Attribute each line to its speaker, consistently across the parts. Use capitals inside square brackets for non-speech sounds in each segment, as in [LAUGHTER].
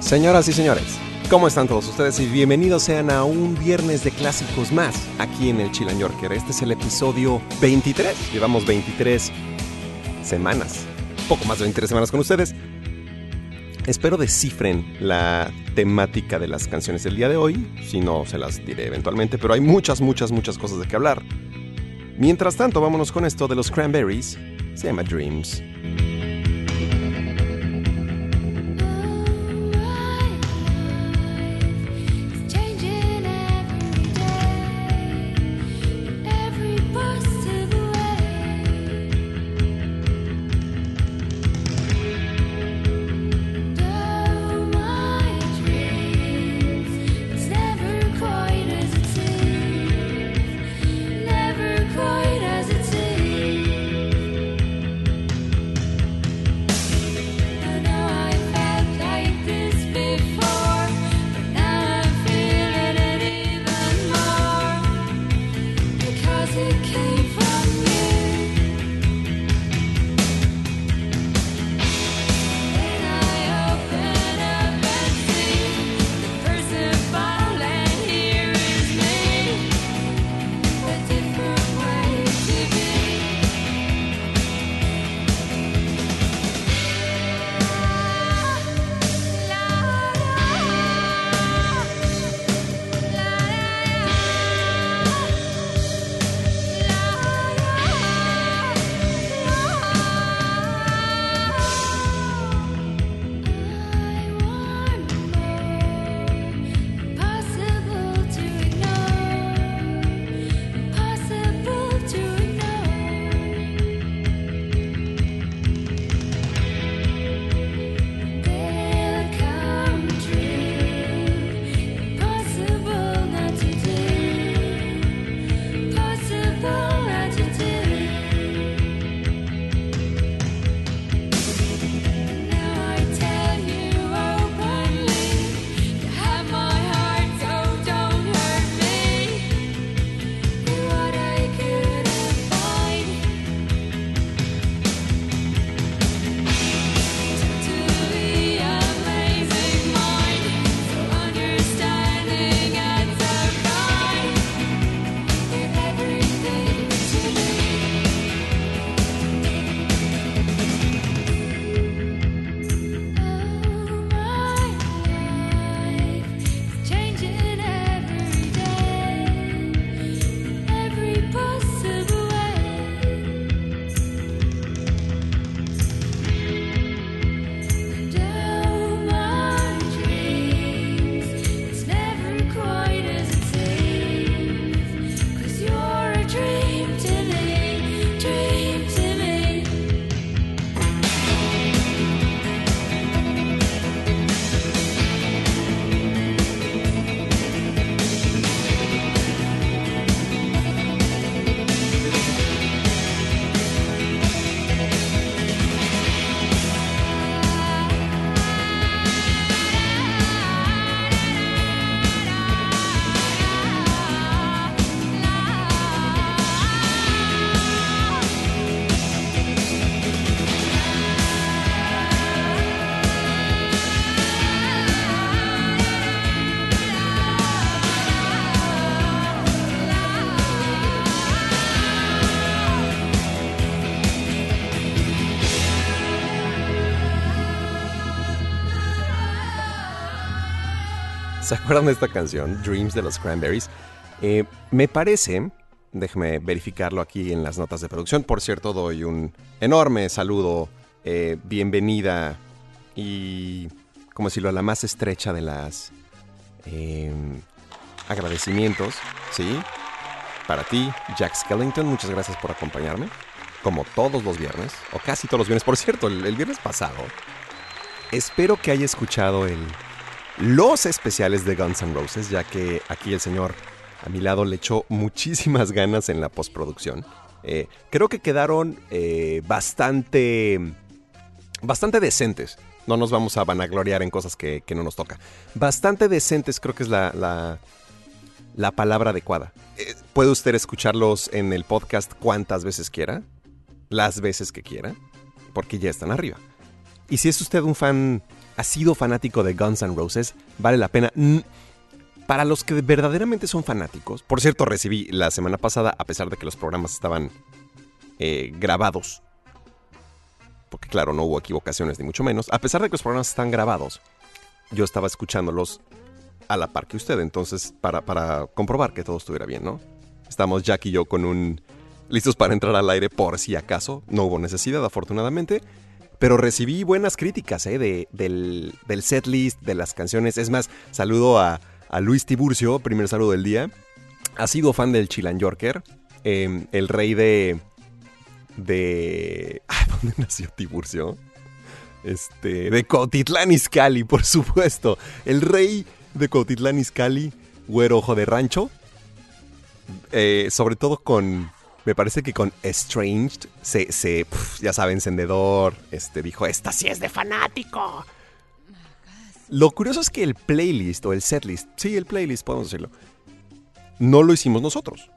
Speaker 1: Señoras y señores, ¿cómo están todos ustedes? Y bienvenidos sean a un viernes de clásicos más aquí en el Chilan Yorker. Este es el episodio 23. Llevamos 23 semanas, poco más de 23 semanas con ustedes. Espero descifren la temática de las canciones del día de hoy, si no se las diré eventualmente, pero hay muchas, muchas, muchas cosas de qué hablar. Mientras tanto, vámonos con esto de los Cranberries, se llama Dreams. ¿Se acuerdan de esta canción, Dreams de los Cranberries? Eh, me parece, déjeme verificarlo aquí en las notas de producción. Por cierto, doy un enorme saludo, eh, bienvenida y, como decirlo, a la más estrecha de las eh, agradecimientos, ¿sí? Para ti, Jack Skellington, muchas gracias por acompañarme, como todos los viernes, o casi todos los viernes. Por cierto, el, el viernes pasado, espero que haya escuchado el, los especiales de Guns N' Roses, ya que aquí el señor a mi lado le echó muchísimas ganas en la postproducción. Eh, creo que quedaron eh, bastante, bastante decentes. No nos vamos a vanagloriar en cosas que, no nos toca. Bastante decentes creo que es la, la, la palabra adecuada. Eh, puede usted escucharlos en el podcast cuantas veces quiera, las veces que quiera, porque ya están arriba.
Speaker 2: Y si es usted un fan, ha sido fanático de Guns N' Roses, vale la pena. Para los que verdaderamente son fanáticos, por cierto, recibí la semana pasada, a pesar de que los programas estaban eh, grabados, porque claro, no hubo equivocaciones ni mucho menos, a pesar de que los programas están grabados, yo estaba escuchándolos a la par que usted, entonces para comprobar que todo estuviera bien, ¿no? Estamos Jack y yo con un... listos para entrar al aire por si acaso, no hubo necesidad afortunadamente, pero recibí buenas críticas ¿eh? de, del, del setlist, de las canciones, es más, saludo a, a Luis Tiburcio, primer saludo del día, ha sido fan del Chilan Yorker, eh, el rey de... de... [LAUGHS] ¿Dónde nació Tiburcio? Este, de Cotitlán Izcalli, por supuesto. El rey de Cotitlán Izcalli, güero ojo de rancho. Eh, sobre todo con, me parece que con Estranged, se, se ya sabe, encendedor, este, dijo, esta sí es de fanático. Lo curioso es que el playlist o el setlist, sí, el playlist, podemos decirlo, no lo hicimos nosotros.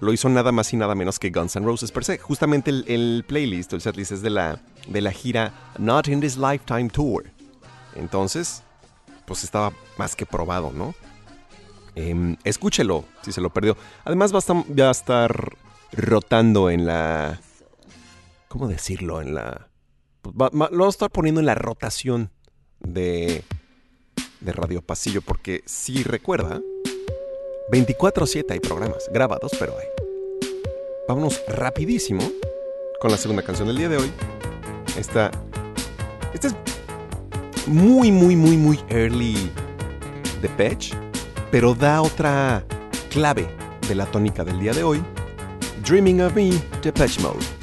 Speaker 2: Lo hizo nada más y nada menos que Guns N' Roses per se. Justamente el, el playlist o el setlist es de la, de la gira Not in This Lifetime Tour. Entonces, pues estaba más que probado, ¿no? Em, escúchelo si se lo perdió. Además va a estar rotando en la... ¿Cómo decirlo? En la... pues va- lo vamos a estar poniendo en la rotación de, de Radio Pasillo porque si recuerda, 24/7 hay programas grabados, pero hay. Vámonos rapidísimo con la segunda canción del día de hoy. Esta, esta es muy, muy, muy, muy early de Patch, pero da otra clave de la tónica del día de hoy. Dreaming of Me, de Patch Mode.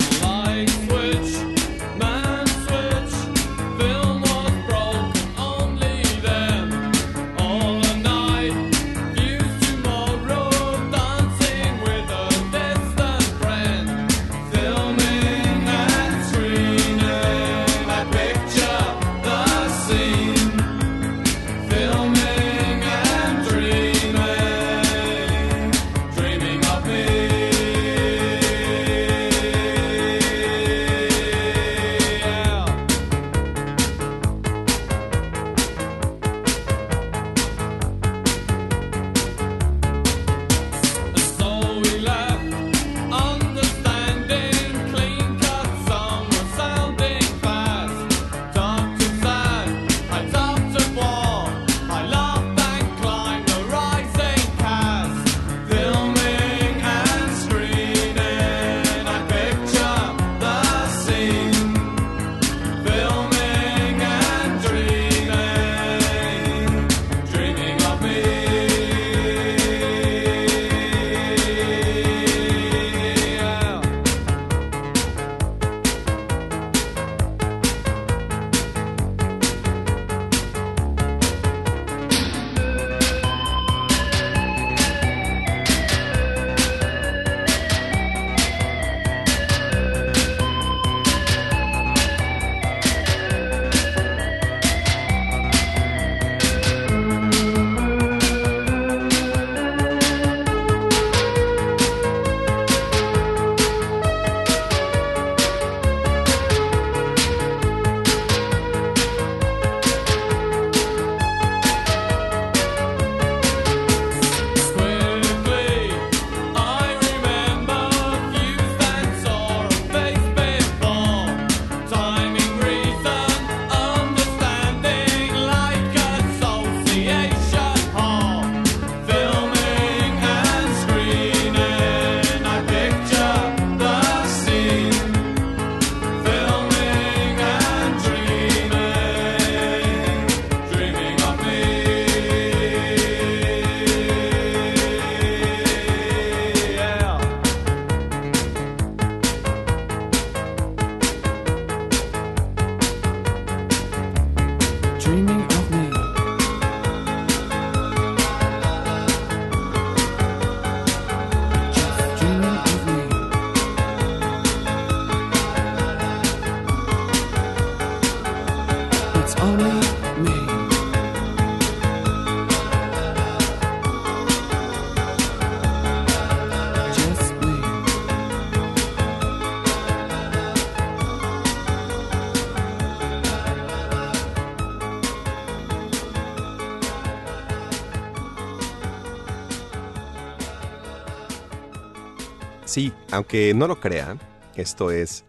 Speaker 2: Aunque no lo crea, esto es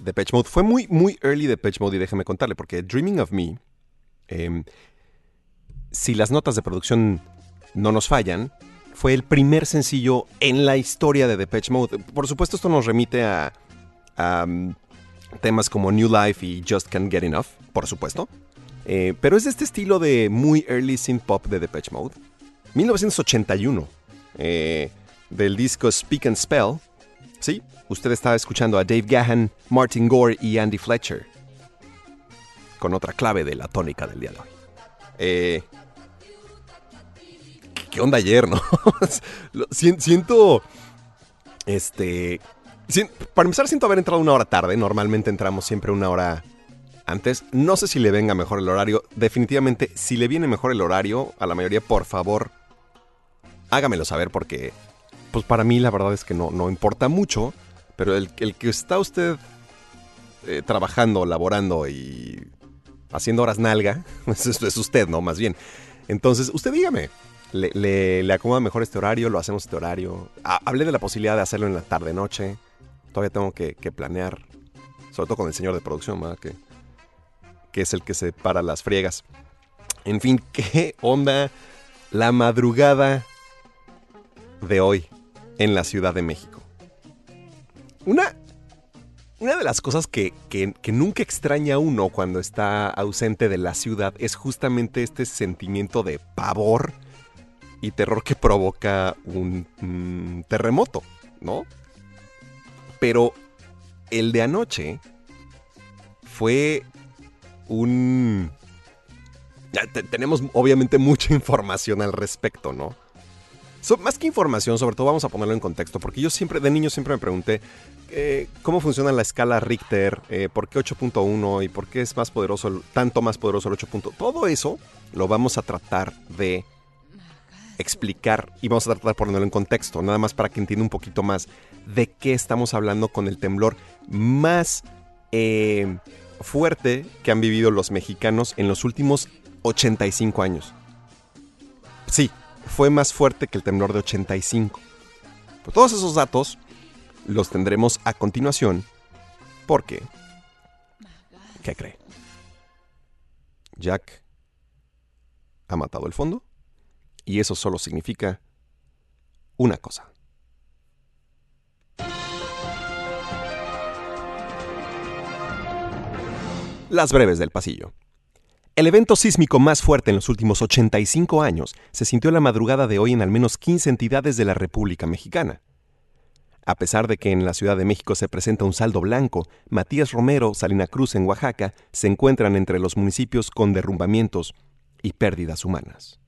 Speaker 2: Depeche Mode. Fue muy, muy early Depeche Mode y déjeme contarle, porque Dreaming of Me, em, si las notas de producción no nos fallan, fue el primer sencillo en la historia de Depeche Mode. Por supuesto, esto nos remite a, a, um, temas como New Life y Just Can't Get Enough, por supuesto. Eh, pero es de este estilo de muy early synth pop de Depeche Mode. 1981, eh, del disco Speak and Spell. Sí, usted estaba escuchando a Dave Gahan, Martin Gore y Andy Fletcher. Con otra clave de la tónica del día de hoy. Eh, ¿qué- ¿Qué onda ayer, no? [LAUGHS] Siento. Este. para empezar, siento haber entrado una hora tarde. Normalmente entramos siempre una hora antes. No sé si le venga mejor el horario. Definitivamente, si le viene mejor el horario, a la mayoría, por favor, hágamelo saber porque, pues para mí la verdad es que no, no importa mucho. Pero el, el que está usted eh, trabajando, laborando y haciendo horas nalga, [LAUGHS] eso es usted, ¿no? Más bien. Entonces, usted dígame. Le, le- acomoda mejor este horario? ¿Lo hacemos este horario? Ah, hablé de la posibilidad de hacerlo en la tarde-noche. Todavía tengo que, que planear. Sobre todo con el señor de producción, ¿verdad? Que, que es el que se para las friegas. En fin, [LAUGHS] ¿qué onda la madrugada de hoy en la Ciudad de México? Una, una de las cosas que, que- nunca extraña uno cuando está ausente de la ciudad es justamente este sentimiento de pavor y terror que provoca un mm, terremoto, ¿no? Pero el de anoche fue un... Ya te- tenemos obviamente mucha [LAUGHS] información al respecto, ¿no? So- más que información, sobre todo vamos a ponerlo en contexto, porque yo siempre, de niño siempre me pregunté eh, cómo funciona la escala Richter, eh, por qué 8.1 y por qué es más poderoso, tanto más poderoso el 8. Todo eso lo vamos a tratar de explicar y vamos a tratar de ponerlo en contexto, nada más para que entienda un poquito más de qué estamos hablando con el temblor más eh, fuerte que han vivido los mexicanos en los últimos 85 años. Sí, fue más fuerte que el temblor de 85. Pero todos esos datos los tendremos a continuación porque... ¿Qué cree? Jack ha matado el fondo y eso solo significa una cosa. Las breves del pasillo. El evento sísmico más fuerte en los últimos 85 años se sintió la madrugada de hoy en al menos 15 entidades de la República Mexicana. A pesar de que en la Ciudad de México se presenta un saldo blanco, Matías Romero, Salina Cruz en Oaxaca se encuentran entre los municipios con derrumbamientos y pérdidas humanas.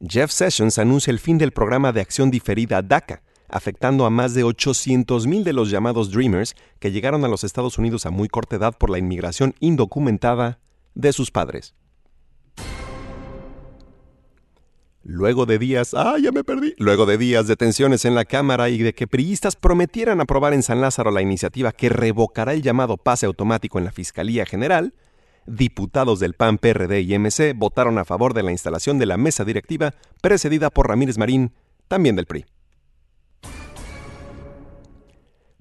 Speaker 2: Jeff Sessions anuncia el fin del programa de acción diferida DACA, afectando a más de 800.000 de los llamados Dreamers que llegaron a los Estados Unidos a muy corta edad por la inmigración indocumentada de sus padres. Luego de días, ah, ya me perdí. Luego de días de tensiones en la Cámara y de que priistas prometieran aprobar en San Lázaro la iniciativa que revocará el llamado pase automático en la Fiscalía General, diputados del PAN, PRD y MC votaron a favor de la instalación de la mesa directiva precedida por Ramírez Marín, también del PRI.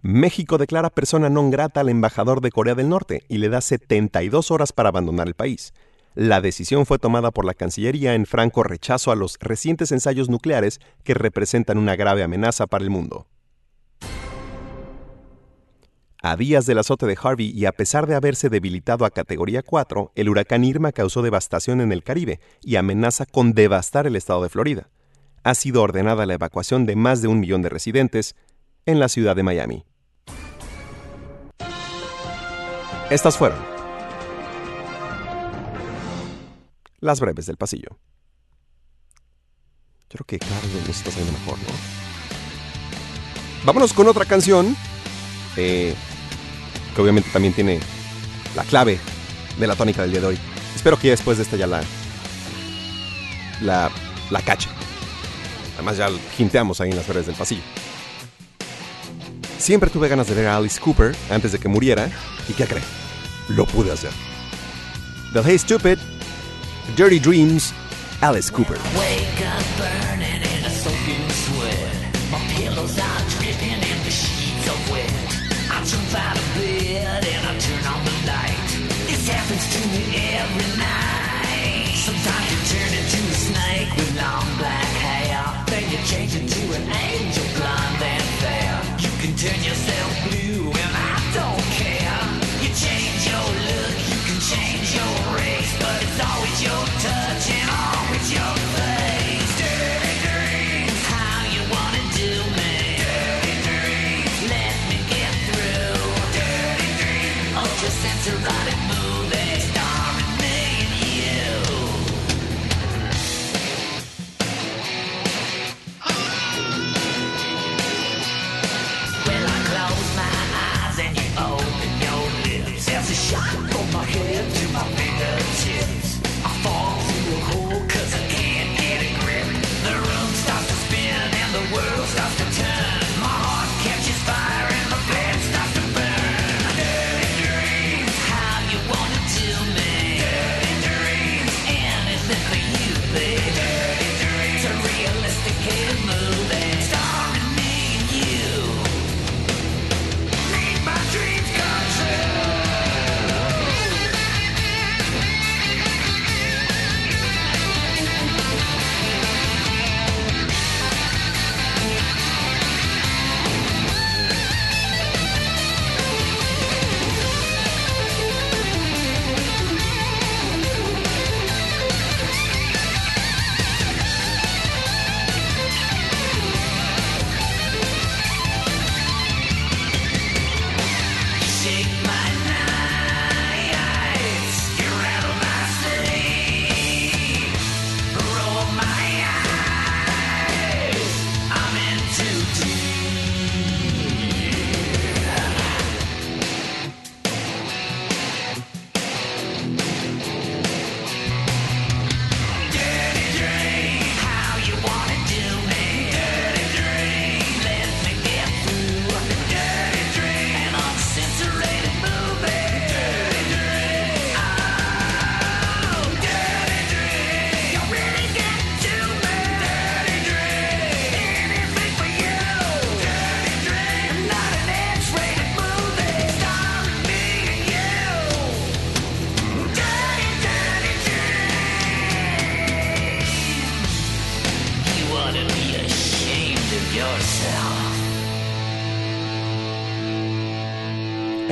Speaker 2: México declara persona non grata al embajador de Corea del Norte y le da 72 horas para abandonar el país. La decisión fue tomada por la Cancillería en franco rechazo a los recientes ensayos nucleares que representan una grave amenaza para el mundo. A días del azote de Harvey y a pesar de haberse debilitado a categoría 4, el huracán Irma causó devastación en el Caribe y amenaza con devastar el estado de Florida. Ha sido ordenada la evacuación de más de un millón de residentes en la ciudad de Miami. Estas fueron las breves del pasillo. Yo creo que nos está saliendo mejor, ¿no? Vámonos con otra canción. eh, que obviamente también tiene la clave de la tónica del día de hoy. Espero que después de esta ya la. la. la cache. Además, ya hinteamos ahí en las breves del pasillo. Siempre tuve ganas de ver a Alice Cooper antes de que muriera, y ¿qué creen? Lo pude hacer. The Hey Stupid, Dirty Dreams, Alice Cooper.
Speaker 3: Change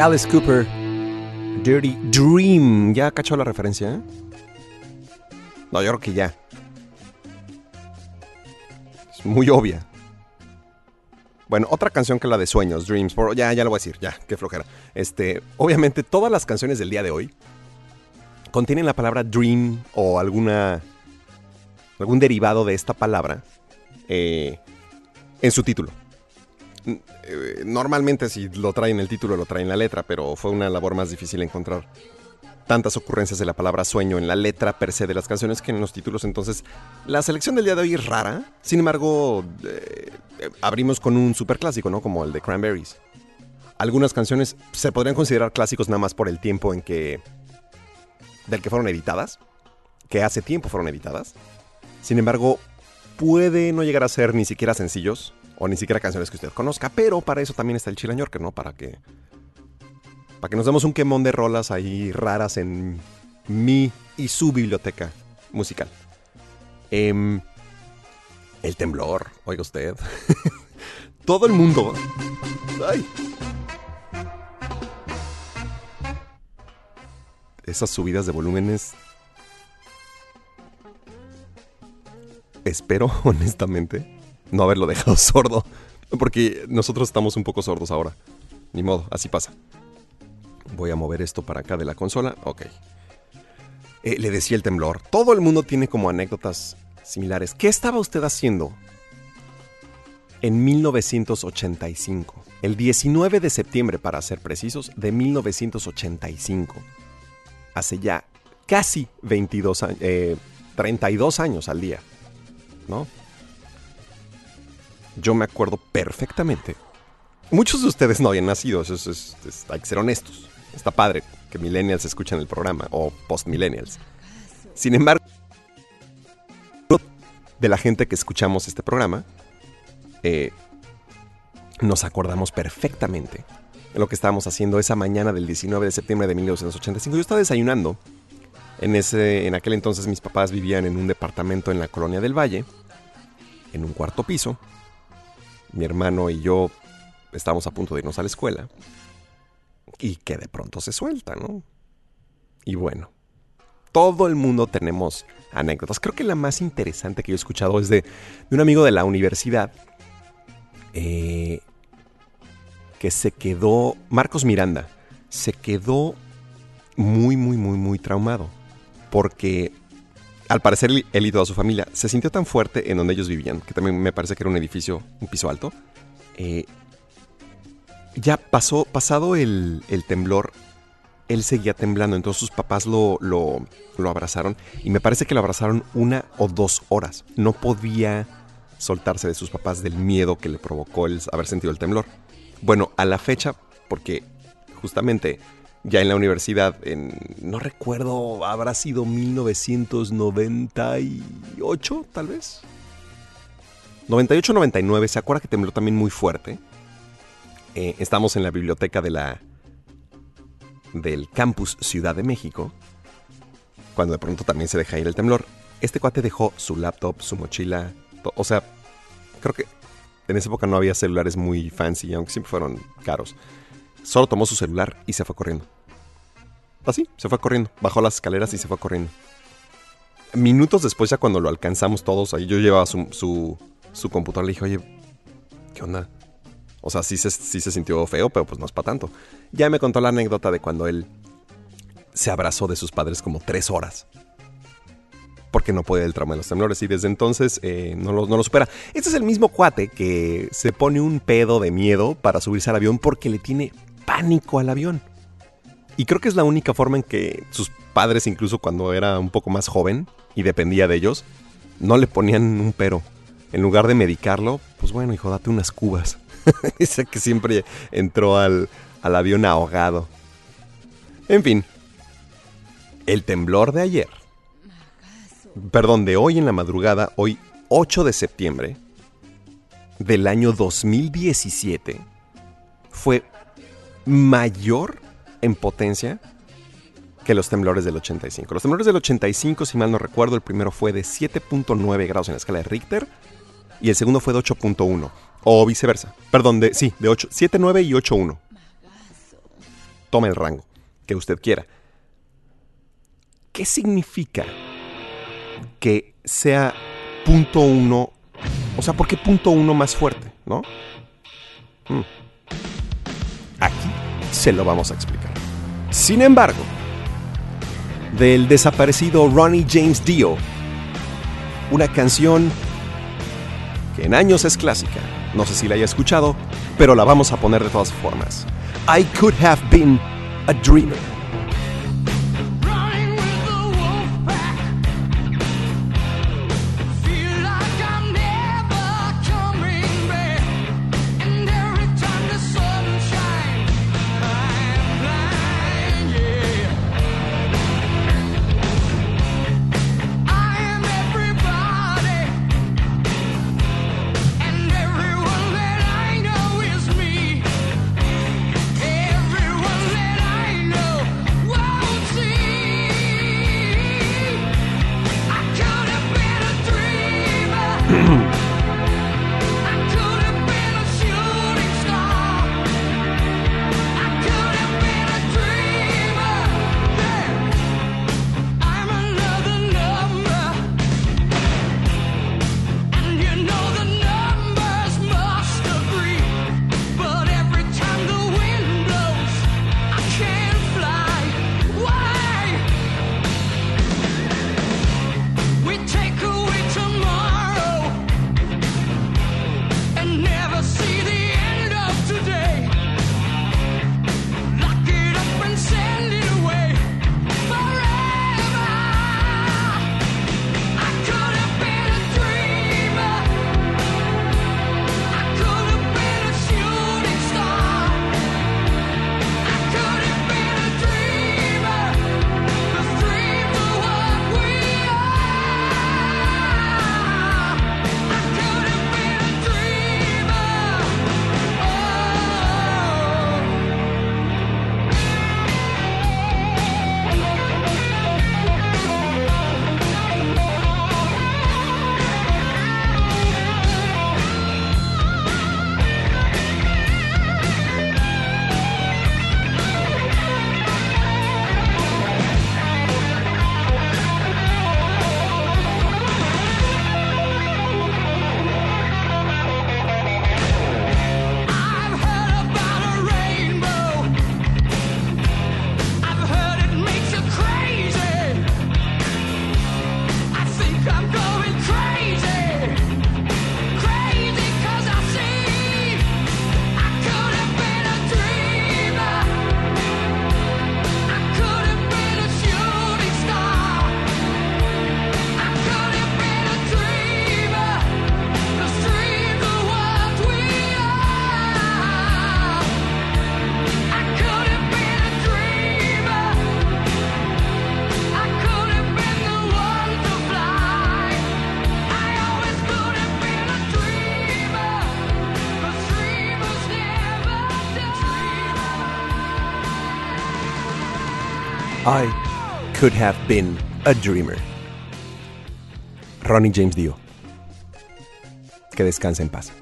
Speaker 2: Alice Cooper, Dirty Dream. ¿Ya cachó la referencia? eh? No, yo creo que ya. Es muy obvia. Bueno, otra canción que la de Sueños, Dreams. por- ya, ya lo voy a decir, ya, qué flojera. Este, obviamente, todas las canciones del día de hoy contienen la palabra dream o alguna. algún derivado de esta palabra eh, en su título. Eh, normalmente si lo traen el título lo traen la letra, pero fue una labor más difícil encontrar tantas ocurrencias de la palabra sueño en la letra per se de las canciones que en los títulos. Entonces, la selección del día de hoy es rara. Sin embargo, eh, eh, abrimos con un superclásico, ¿no? Como el de Cranberries. Algunas canciones se podrían considerar clásicos nada más por el tiempo en que. del que fueron editadas. Que hace tiempo fueron editadas. Sin embargo, puede no llegar a ser ni siquiera sencillos o ni siquiera canciones que usted conozca, pero para eso también está el Chilañorker, ¿no? Para que para que nos demos un quemón de rolas ahí raras en mi y su biblioteca musical. Em, el temblor, oiga usted. [LAUGHS] Todo el mundo. Ay. Esas subidas de volúmenes espero, [LAUGHS] honestamente, no haberlo dejado [LAUGHS] sordo. Porque nosotros estamos un poco sordos ahora. Ni modo, así pasa. Voy a mover esto para acá de la consola. Ok. Eh, le decía el temblor. Todo el mundo tiene como anécdotas similares. ¿Qué estaba usted haciendo en 1985? El 19 de septiembre, para ser precisos, de 1985. Hace ya casi 22 años. 32 años al día. ¿no? Yo me acuerdo perfectamente. Muchos de ustedes no habían nacido, es- es- es- hay que ser honestos. Está padre que millennials escuchen el programa o post-millennials. Sin embargo, de la gente que escuchamos este programa, eh, nos acordamos perfectamente de lo que estábamos haciendo esa mañana del 19 de septiembre de 1985. Yo estaba desayunando. En, ese, en aquel entonces mis papás vivían en un departamento en la colonia del Valle. en un cuarto piso. Mi hermano y yo estábamos a punto de irnos a la escuela. Y que de pronto se suelta, ¿no? Y bueno, todo el mundo tenemos anécdotas. Creo que la más interesante que yo he escuchado es de, un amigo de la universidad eh, que se quedó, Marcos Miranda, se quedó muy, muy, muy, muy traumado. Porque al parecer él y toda su familia se sintió tan fuerte en donde ellos vivían, que también me parece que era un edificio, un piso alto. eh, ya pasó, pasado el, el temblor, él seguía temblando, entonces sus papás lo, lo, lo abrazaron y me parece que lo abrazaron una o dos horas. No podía soltarse de sus papás del miedo que le provocó el haber sentido el temblor. Bueno, a la fecha, porque justamente ya en la universidad, en, no recuerdo, habrá sido 1998 tal vez. 98-99, ¿se acuerda que tembló también muy fuerte? Eh, estamos en la biblioteca de la del campus Ciudad de México, cuando de pronto también se deja ir el temblor. Este cuate dejó su laptop, su mochila, o sea, creo que en esa época no había celulares muy fancy, aunque siempre fueron caros. Solo tomó su celular y se fue corriendo. Así, se fue corriendo, bajó las escaleras y se fue corriendo. Minutos después, ya cuando lo alcanzamos todos, ahí yo llevaba su, su, su le dije, oye, ¿qué onda? O sea, sí se, sí se sintió feo, pero pues no es para tanto. Ya me contó la anécdota de cuando él se abrazó de sus padres como tres horas. Porque no puede el trauma de los temblores y desde entonces eh, no, lo, no lo supera. Este es el mismo cuate que se pone un pedo de miedo para subirse al avión porque le tiene pánico al avión. Y creo que es la única forma en que sus padres, incluso cuando era un poco más joven y dependía de ellos, no le ponían un pero. En lugar de medicarlo, pues bueno, hijo, date unas cubas. [LAUGHS] Dice que siempre entró al, al avión ahogado. En fin, el temblor de ayer, perdón, de hoy en la madrugada, hoy 8 de septiembre del año 2017, fue mayor en potencia que los temblores del 85. Los temblores del 85, si mal no recuerdo, el primero fue de 7.9 grados en la escala de Richter y el segundo fue de 8.1 o viceversa. Perdón, de sí, de 8, 7.9 y 8.1. Tome el rango que usted quiera. ¿Qué significa que sea punto uno? O sea, ¿por qué punto uno más fuerte, no? Hmm. Se lo vamos a explicar. Sin embargo, del desaparecido Ronnie James Dio, una canción que en años es clásica. No sé si la haya escuchado, pero la vamos a poner de todas formas. I could have been a dreamer.
Speaker 4: Could have been a dreamer.
Speaker 2: Ronnie James Dio. Que descanse en paz.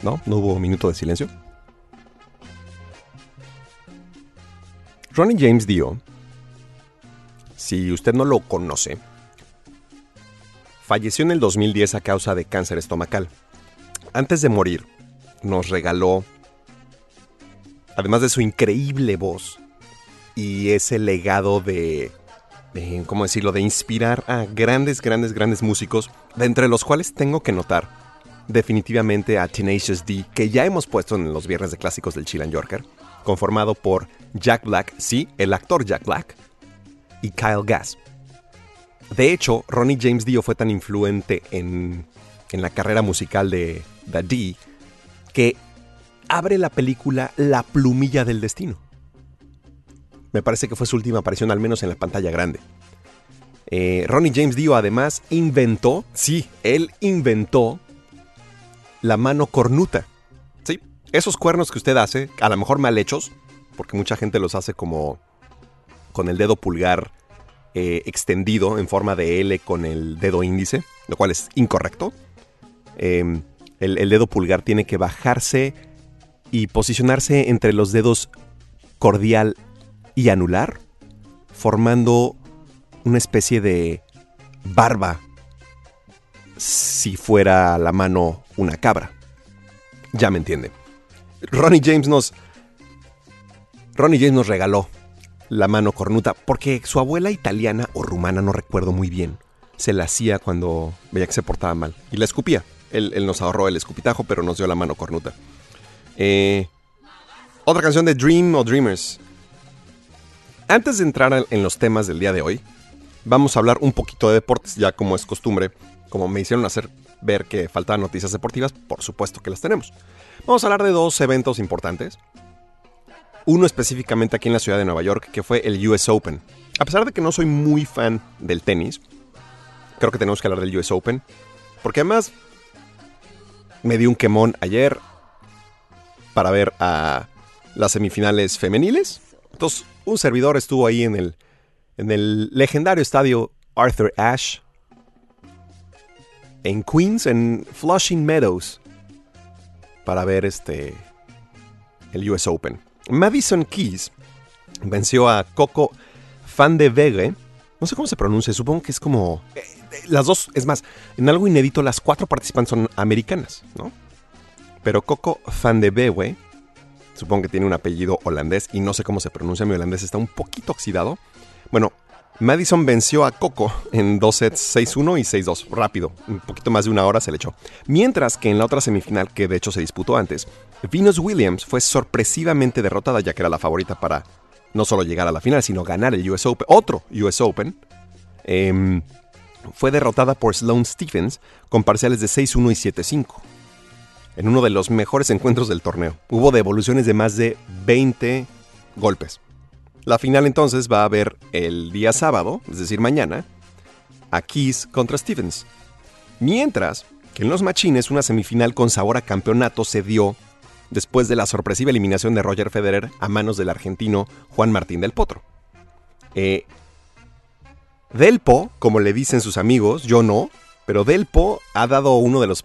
Speaker 2: ¿No? ¿No hubo minuto de silencio? Ronnie James Dio, si usted no lo conoce, falleció en el 2010 a causa de cáncer estomacal. Antes de morir, nos regaló, además de su increíble voz y ese legado de, de, ¿cómo decirlo?, de inspirar a grandes, grandes, grandes músicos, de entre los cuales tengo que notar definitivamente a Tenacious D, que ya hemos puesto en los viernes de clásicos del Chill and Yorker, conformado por Jack Black, sí, el actor Jack Black, y Kyle Gass. De hecho, Ronnie James Dio fue tan influente en, en la carrera musical de The D que abre la película La plumilla del destino. Me parece que fue su última aparición, al menos en la pantalla grande. Eh, Ronnie James Dio además inventó, sí, él inventó la mano cornuta. Sí, esos cuernos que usted hace, a lo mejor mal hechos, porque mucha gente los hace como con el dedo pulgar eh, extendido en forma de L con el dedo índice, lo cual es incorrecto. El, el dedo pulgar tiene que bajarse y posicionarse entre los dedos cordial y anular, formando una especie de barba si fuera la mano una cabra. Ya me entiende. Ronnie James nos. Ronnie James nos regaló la mano cornuta porque su abuela italiana o rumana, no recuerdo muy bien, se la hacía cuando veía que se portaba mal y la escupía. Él, él nos ahorró el escupitajo, pero nos dio la mano cornuta. Eh, otra canción de Dream o Dreamers. Antes de entrar en los temas del día de hoy, vamos a hablar un poquito de deportes, ya como es costumbre, como me hicieron hacer ver que faltaban noticias deportivas, por supuesto que las tenemos. Vamos a hablar de dos eventos importantes. Uno específicamente aquí en la ciudad de Nueva York, que fue el US Open. A pesar de que no soy muy fan del tenis, creo que tenemos que hablar del US Open, porque además me di un quemón ayer para ver a las semifinales femeniles. Entonces, un servidor estuvo ahí en el, en el legendario estadio Arthur Ashe en Queens, en Flushing Meadows, para ver este el US Open. Madison Keys venció a Coco Van de Vege. No sé cómo se pronuncia, supongo que es como... eh, las dos, es más, en algo inédito, las cuatro participantes son americanas, ¿no? Pero Coco Van de Vege, supongo que tiene un apellido holandés y no sé cómo se pronuncia, mi holandés está un poquito oxidado. Bueno, Madison venció a Coco en dos sets 6-1 y 6-2, rápido, un poquito más de una hora se le echó. Mientras que en la otra semifinal, que de hecho se disputó antes, Venus Williams fue sorpresivamente derrotada ya que era la favorita para no solo llegar a la final, sino ganar el US Open, otro US Open. Em, fue derrotada por Sloane Stephens con parciales de 6-1 y 7-5 en uno de los mejores encuentros del torneo. Hubo devoluciones de más de 20 golpes. La final entonces va a haber el día sábado, es decir, mañana, a Keys contra Stevens. Mientras que en los machines una semifinal con sabor a campeonato se dio después de la sorpresiva eliminación de Roger Federer a manos del argentino Juan Martín del Potro. Eh, Delpo, como le dicen sus amigos, yo no, pero Delpo ha dado uno de los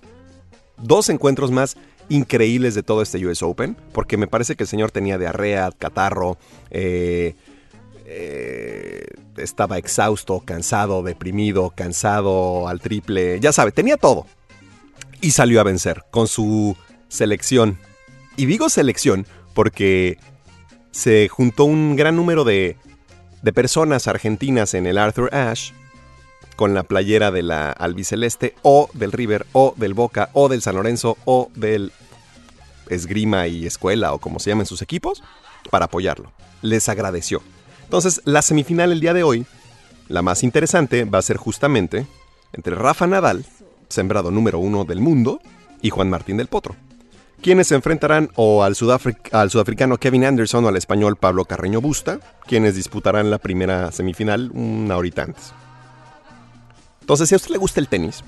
Speaker 2: dos encuentros más increíbles de todo este US Open, porque me parece que el señor tenía diarrea, catarro, eh, eh, estaba exhausto, cansado, deprimido, cansado al triple, ya sabe, tenía todo. Y salió a vencer con su selección. Y digo selección porque se juntó un gran número de, de personas argentinas en el Arthur Ashe con la playera de la albiceleste o del River o del Boca o del San Lorenzo o del Esgrima y Escuela o como se llamen sus equipos para apoyarlo. Les agradeció. Entonces, la semifinal el día de hoy, la más interesante, va a ser justamente entre Rafa Nadal, sembrado número uno del mundo, y Juan Martín del Potro, quienes se enfrentarán o al, al sudafricano Kevin Anderson o al español Pablo Carreño Busta, quienes disputarán la primera semifinal una horita antes. Entonces, si a usted le gusta el tenis,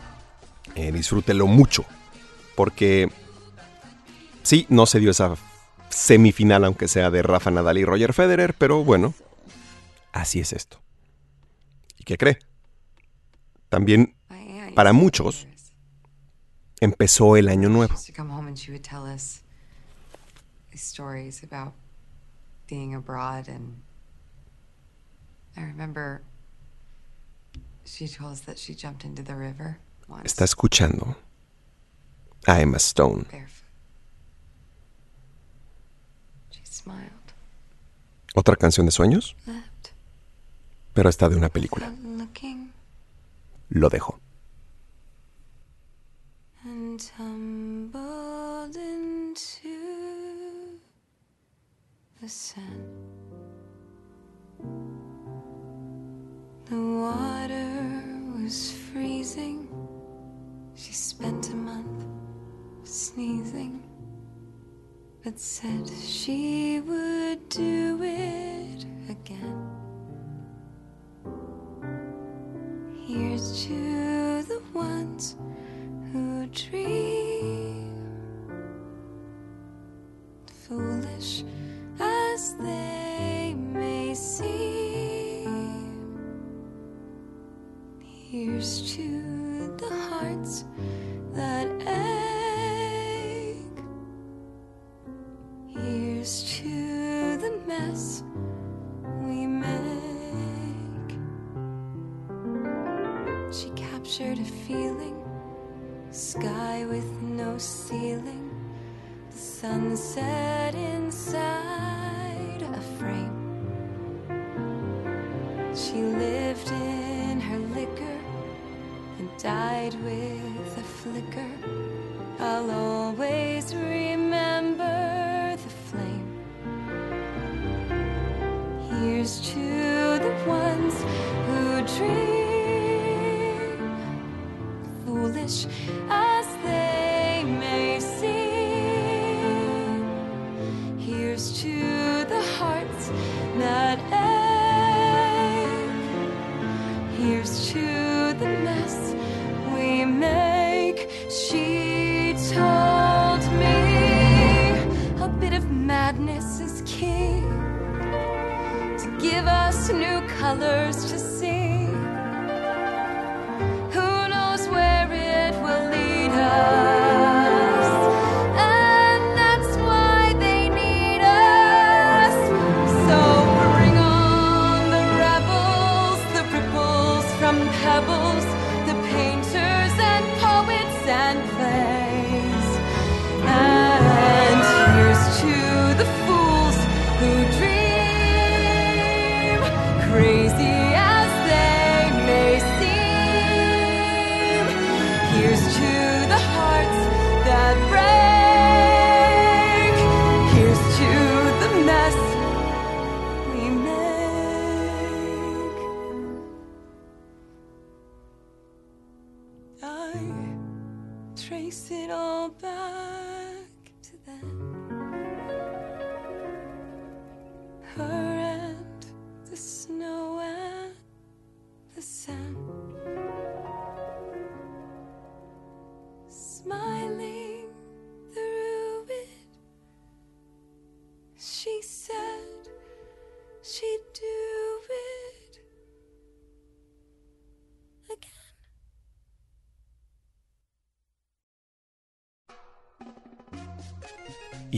Speaker 2: eh, disfrútelo mucho. Porque sí, no se dio esa semifinal, aunque sea de Rafa Nadal y Roger Federer, pero bueno, así es esto. ¿Y qué cree? También para muchos empezó el año nuevo.
Speaker 1: I remember she told us that she jumped into the river once
Speaker 2: Está escuchando a Emma Stone.
Speaker 1: barefoot. She smiled,
Speaker 2: Otra canción de sueños, pero esta de una película. Lo dejo.
Speaker 1: The water was freezing. She spent a month sneezing, but said she would do it again. Here's to the ones who dream, foolish as they may seem. Here's to the hearts that ache. Here's to the mess we make. She captured a feeling, sky with no ceiling, the sunset inside a frame. She lived died with a flicker. I'll always remember the flame. Here's to the ones who dream, foolish colors to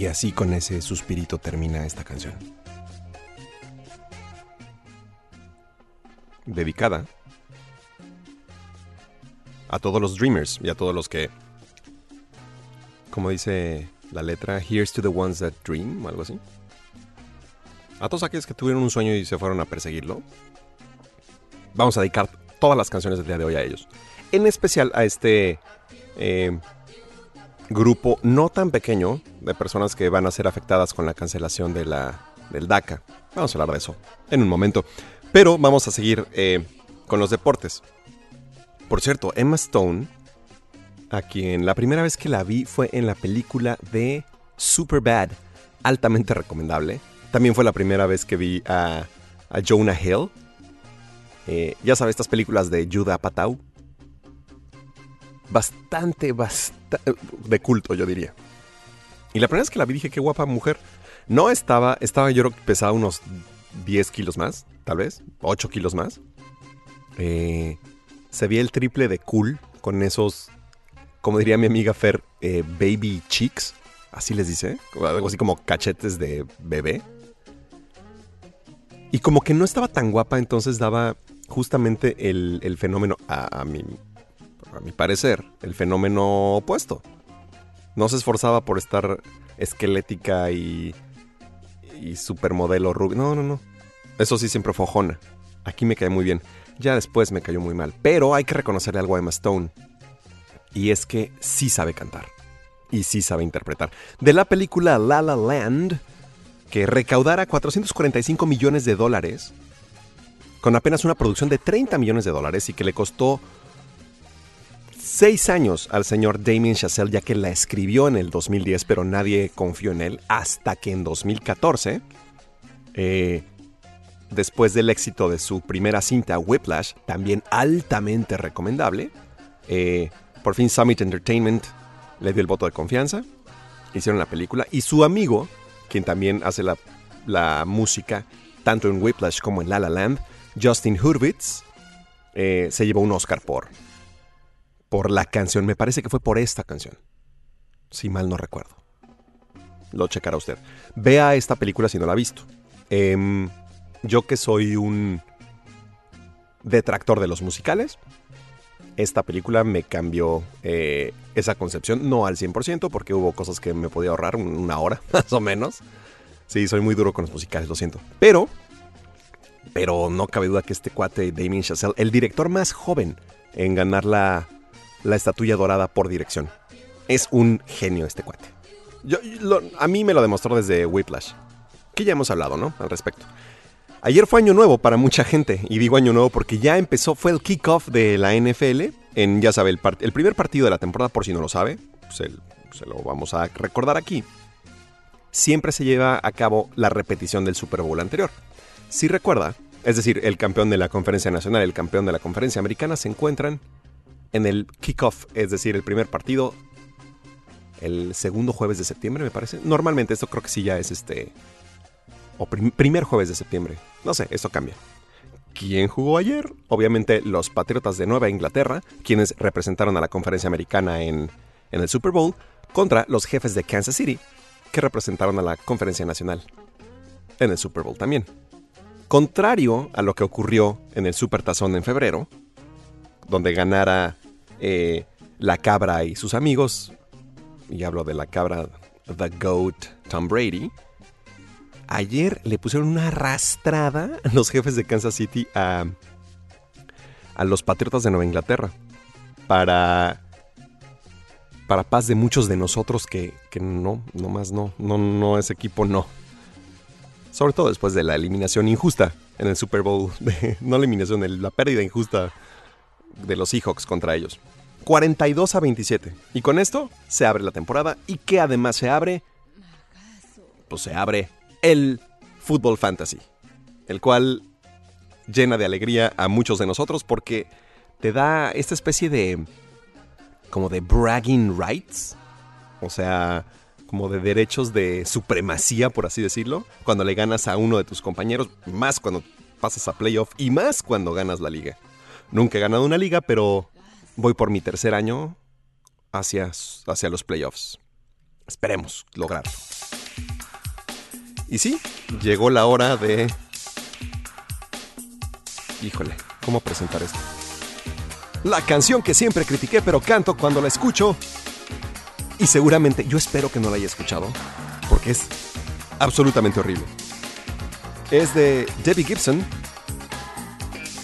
Speaker 2: Y así con ese suspirito termina esta canción. Dedicada a todos los dreamers y a todos los que, como dice la letra, Here's to the ones that dream, o algo así. A todos aquellos que tuvieron un sueño y se fueron a perseguirlo. Vamos a dedicar todas las canciones del día de hoy a ellos. En especial a este eh, grupo no tan pequeño de personas que van a ser afectadas con la cancelación de la, del DACA. Vamos a hablar de eso en un momento. Pero vamos a seguir eh, con los deportes. Por cierto, Emma Stone, a quien la primera vez que la vi fue en la película de Superbad, altamente recomendable. También fue la primera vez que vi a, a Jonah Hill. Eh, ya sabes, estas películas de Judah Apatow. Bastante, bastante de culto, yo diría. Y la primera vez que la vi dije, qué guapa mujer. No estaba, estaba yo creo que pesaba unos 10 kilos más, tal vez, 8 kilos más. Eh, se veía el triple de cool con esos, como diría mi amiga Fer, eh, baby cheeks, así les dice, algo así como cachetes de bebé. Y como que no estaba tan guapa, entonces daba justamente el, fenómeno, a, a mi, a mi parecer, el fenómeno opuesto. No se esforzaba por estar esquelética y, y supermodelo rubia. No, no, no. Eso sí, siempre fue ojona. Aquí me cae muy bien. Ya después me cayó muy mal. Pero hay que reconocerle algo a Emma Stone. Y es que sí sabe cantar. Y sí sabe interpretar. De la película La La Land, que recaudara 445 millones de dólares, con apenas una producción de 30 millones de dólares y que le costó 6 años al señor Damien Chazelle, ya que la escribió en el 2010, pero nadie confió en él, hasta que en 2014, eh, después del éxito de su primera cinta, Whiplash, también altamente recomendable, eh, por fin Summit Entertainment le dio el voto de confianza, hicieron la película, y su amigo, quien también hace la, la música, tanto en Whiplash como en La La Land, Justin Hurwitz, eh, se llevó un Oscar por, por la canción. Me parece que fue por esta canción. Si mal no recuerdo. Lo checará usted. Vea esta película si no la ha visto. Em, yo que soy un detractor de los musicales, esta película me cambió eh, esa concepción, no al 100%, porque hubo cosas que me podía ahorrar un- una hora, [LAUGHS] más o menos. Sí, soy muy duro con los musicales, lo siento. Pero, pero no cabe duda que este cuate, Damien Chazelle, el director más joven en ganar la, la estatuilla dorada por dirección. Es un genio este cuate. A mí me lo demostró desde Whiplash, que ya hemos hablado, ¿no? Al respecto. Ayer fue año nuevo para mucha gente, y digo año nuevo porque ya empezó, fue el kickoff de la NFL, en, ya sabe, el, primer partido de la temporada, por si no lo sabe, se, se lo vamos a recordar aquí. Siempre se lleva a cabo la repetición del Super Bowl anterior. Si recuerda, es decir, el campeón de la conferencia nacional el campeón de la conferencia americana se encuentran en el kickoff, es decir, el primer partido el segundo jueves de septiembre, me parece. Normalmente esto creo que sí ya es este o prim- primer jueves de septiembre. No sé, esto cambia. ¿Quién jugó ayer? Obviamente los Patriotas de Nueva Inglaterra, quienes representaron a la conferencia americana en, en el Super Bowl, contra los jefes de Kansas City, que representaron a la conferencia nacional en el Super Bowl también. Contrario a lo que ocurrió en el Super Tazón en febrero, donde ganara eh, la cabra y sus amigos, y hablo de la cabra The Goat Tom Brady, ayer le pusieron una arrastrada a [LAUGHS] los jefes de Kansas City a, a los Patriotas de Nueva Inglaterra para para paz de muchos de nosotros que, que no, no más no, no, no, ese equipo no. Sobre todo después de la eliminación injusta en el Super Bowl, de- [LAUGHS] no eliminación, el- la pérdida injusta de los Seahawks contra ellos. 42 a 27. Y con esto se abre la temporada y que además se abre, pues se abre el Fútbol Fantasy, el cual llena de alegría a muchos de nosotros porque te da esta especie de como de bragging rights, o sea, como de derechos de supremacía, por así decirlo, cuando le ganas a uno de tus compañeros, más cuando pasas a playoff y más cuando ganas la liga. Nunca he ganado una liga, pero voy por mi tercer año hacia, hacia los playoffs. Esperemos lograrlo. Y sí, llegó la hora de... Híjole, ¿cómo presentar esto? La canción que siempre critiqué pero canto cuando la escucho. Y seguramente, yo espero que no la haya escuchado, porque es absolutamente horrible. Es de Debbie Gibson,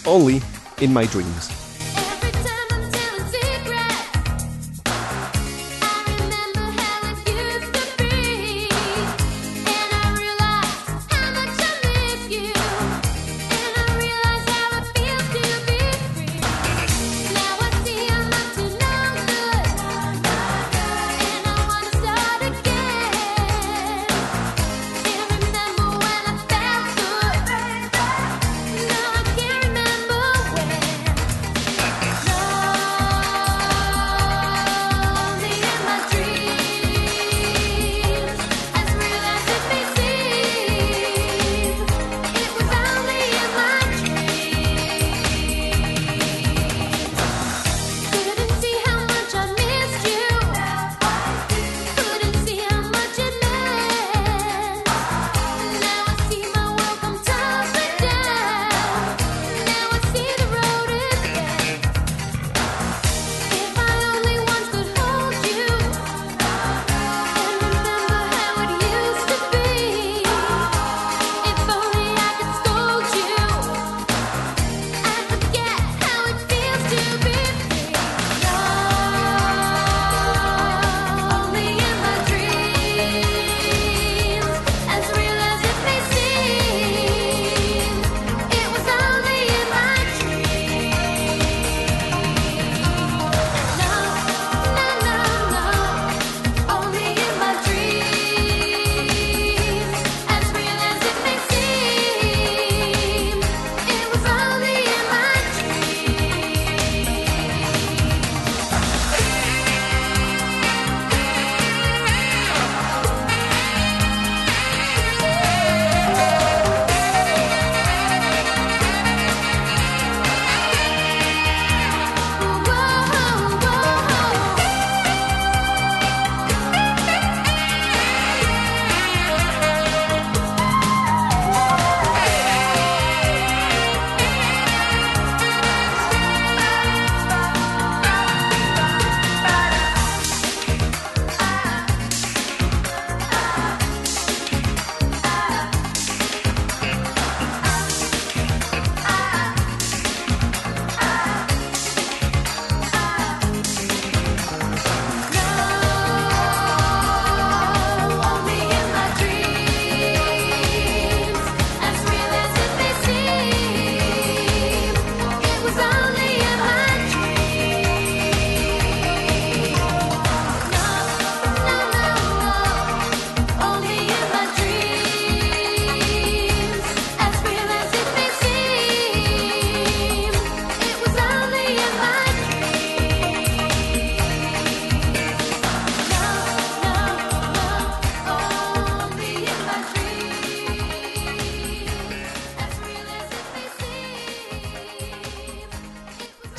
Speaker 2: Only in My Dreams.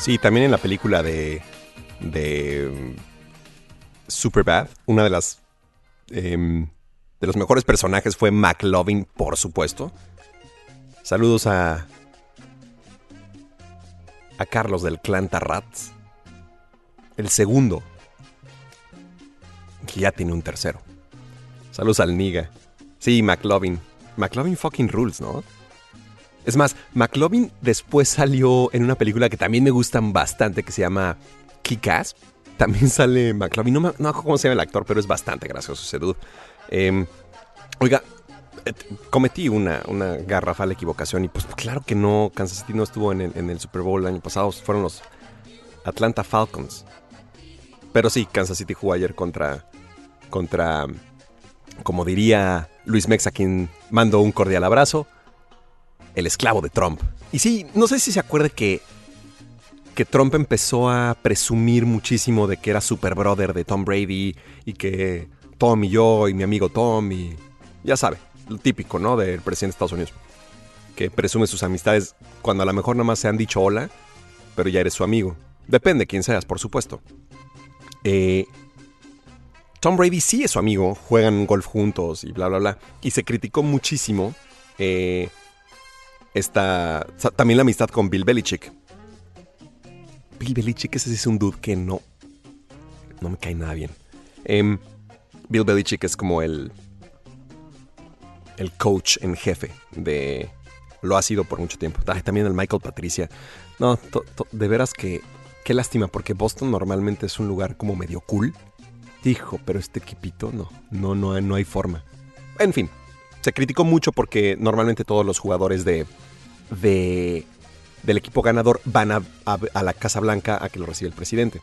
Speaker 2: Sí, también en la película de. de. Superbad, una de las. em, de los mejores personajes fue McLovin, por supuesto. Saludos a. a Carlos del clan Tarrats. El segundo. Que ya tiene un tercero. Saludos al Niga. Sí, McLovin. McLovin fucking rules, ¿no? Es más, McLovin después salió en una película que también me gustan bastante, que se llama Kick-Ass. También [LAUGHS] sale McLovin, no me no cómo se llama el actor, pero es bastante gracioso ese dude. Em, oiga, eh, cometí una, una garrafal equivocación y pues claro que no, Kansas City no estuvo en el, en el Super Bowl el año pasado, fueron los Atlanta Falcons. Pero sí, Kansas City jugó ayer contra, contra, como diría Luis Mex, a quien mando un cordial abrazo, el esclavo de Trump. Y sí, no sé si se acuerda que, que Trump empezó a presumir muchísimo de que era super brother de Tom Brady y que Tom y yo y mi amigo Tom y ya sabe, lo típico, ¿no? Del presidente de Estados Unidos. Que presume sus amistades cuando a lo mejor nada más se han dicho hola, pero ya eres su amigo. Depende quién seas, por supuesto. Eh, Tom Brady sí es su amigo, juegan golf juntos y bla, bla, bla. Y se criticó muchísimo eh, esta, sa- también la amistad con Bill Belichick. Bill Belichick, ese es un dude que no, no me cae nada bien. Em, Bill Belichick es como el, el coach en jefe de... Lo ha sido por mucho tiempo. También el Michael Patricia. No, de veras que... Qué lástima, porque Boston normalmente es un lugar como medio cool. Dijo, pero este equipito no, no, no, no hay forma. En fin, se criticó mucho porque normalmente todos los jugadores de, de del equipo ganador van a, la Casa Blanca a que lo reciba el presidente.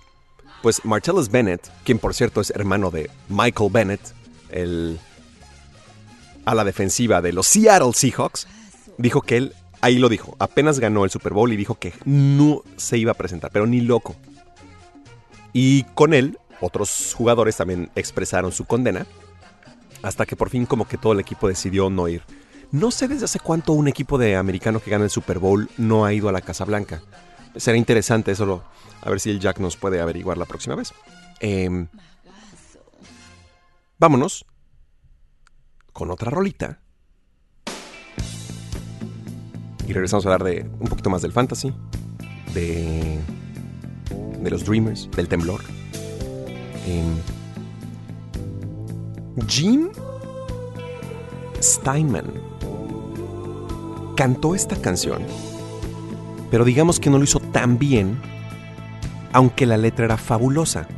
Speaker 2: Pues Martellus Bennett, quien por cierto es hermano de Michael Bennett, el a la defensiva de los Seattle Seahawks, dijo que él, ahí lo dijo, apenas ganó el Super Bowl y dijo que no se iba a presentar, pero ni loco. Y con él, otros jugadores también expresaron su condena, hasta que por fin como que todo el equipo decidió no ir. No sé desde hace cuánto un equipo de americano que gana el Super Bowl no ha ido a la Casa Blanca. Será interesante eso, lo- a ver si el Jack nos puede averiguar la próxima vez. Em, vámonos con otra rolita. Y regresamos a hablar de un poquito más del fantasy, de, de los Dreamers, del temblor. Em, Jim Steinman cantó esta canción, pero digamos que no lo hizo tan bien, aunque la letra era fabulosa.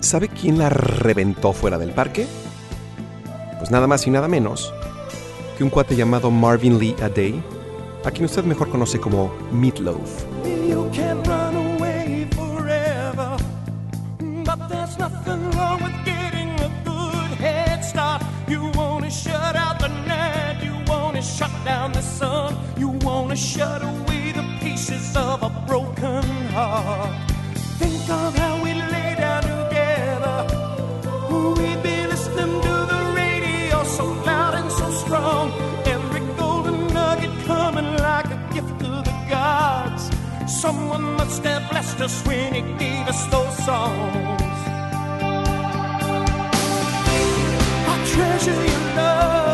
Speaker 2: ¿Sabe quién la reventó fuera del parque? Pues nada más y nada menos que un cuate llamado Marvin Lee Aday, a quien usted mejor conoce como Meatloaf.
Speaker 4: Down the sun, you wanna shut away the pieces of a broken heart. Think of how we lay down together. We've been listening to the radio so loud and so strong. Every golden nugget coming like a gift to the gods. Someone must have blessed us when he gave us those songs. I treasure your love.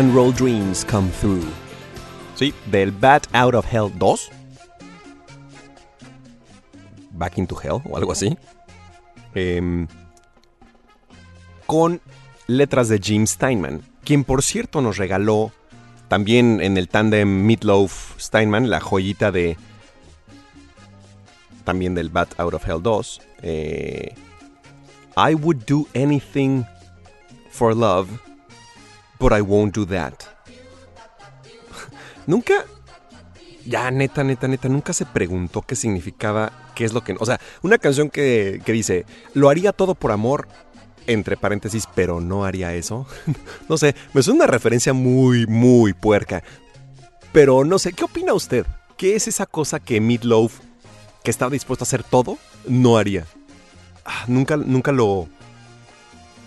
Speaker 4: And
Speaker 2: Roll Dreams Come Through. Sí, del Bat Out of Hell 2. Back into Hell o algo así. Em, con letras de Jim Steinman, quien por cierto nos regaló también en el tándem Meatloaf Steinman la joyita de también del Bat Out of Hell 2. eh, I would do anything for love, but I won't do that. [LAUGHS] nunca, ya neta, neta, neta, nunca se preguntó qué significaba, qué es lo que... O sea, una canción que, que dice, lo haría todo por amor, entre paréntesis, pero no haría eso. [LAUGHS] no sé, me suena una referencia muy, muy puerca. Pero no sé, ¿qué opina usted? ¿Qué es esa cosa que Meatloaf, que estaba dispuesto a hacer todo, no haría? Ah, nunca, nunca lo.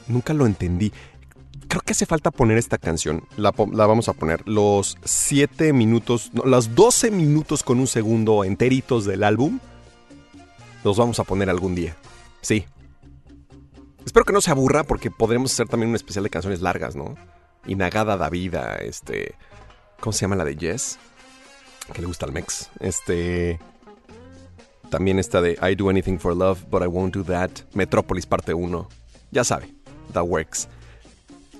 Speaker 2: Nunca lo entendí. Creo que hace falta poner esta canción. La, la vamos a poner. Los 7 minutos. No, los 12 minutos con un segundo enteritos del álbum. Los vamos a poner algún día. Sí. Espero que no se aburra porque podremos hacer también un especial de canciones largas, ¿no? Inagada da vida, este. ¿Cómo se llama la de Jess? Que le gusta al Mex. Este. También esta de I Do Anything for Love, but I Won't Do That. Metrópolis parte 1. Ya sabe, That Works.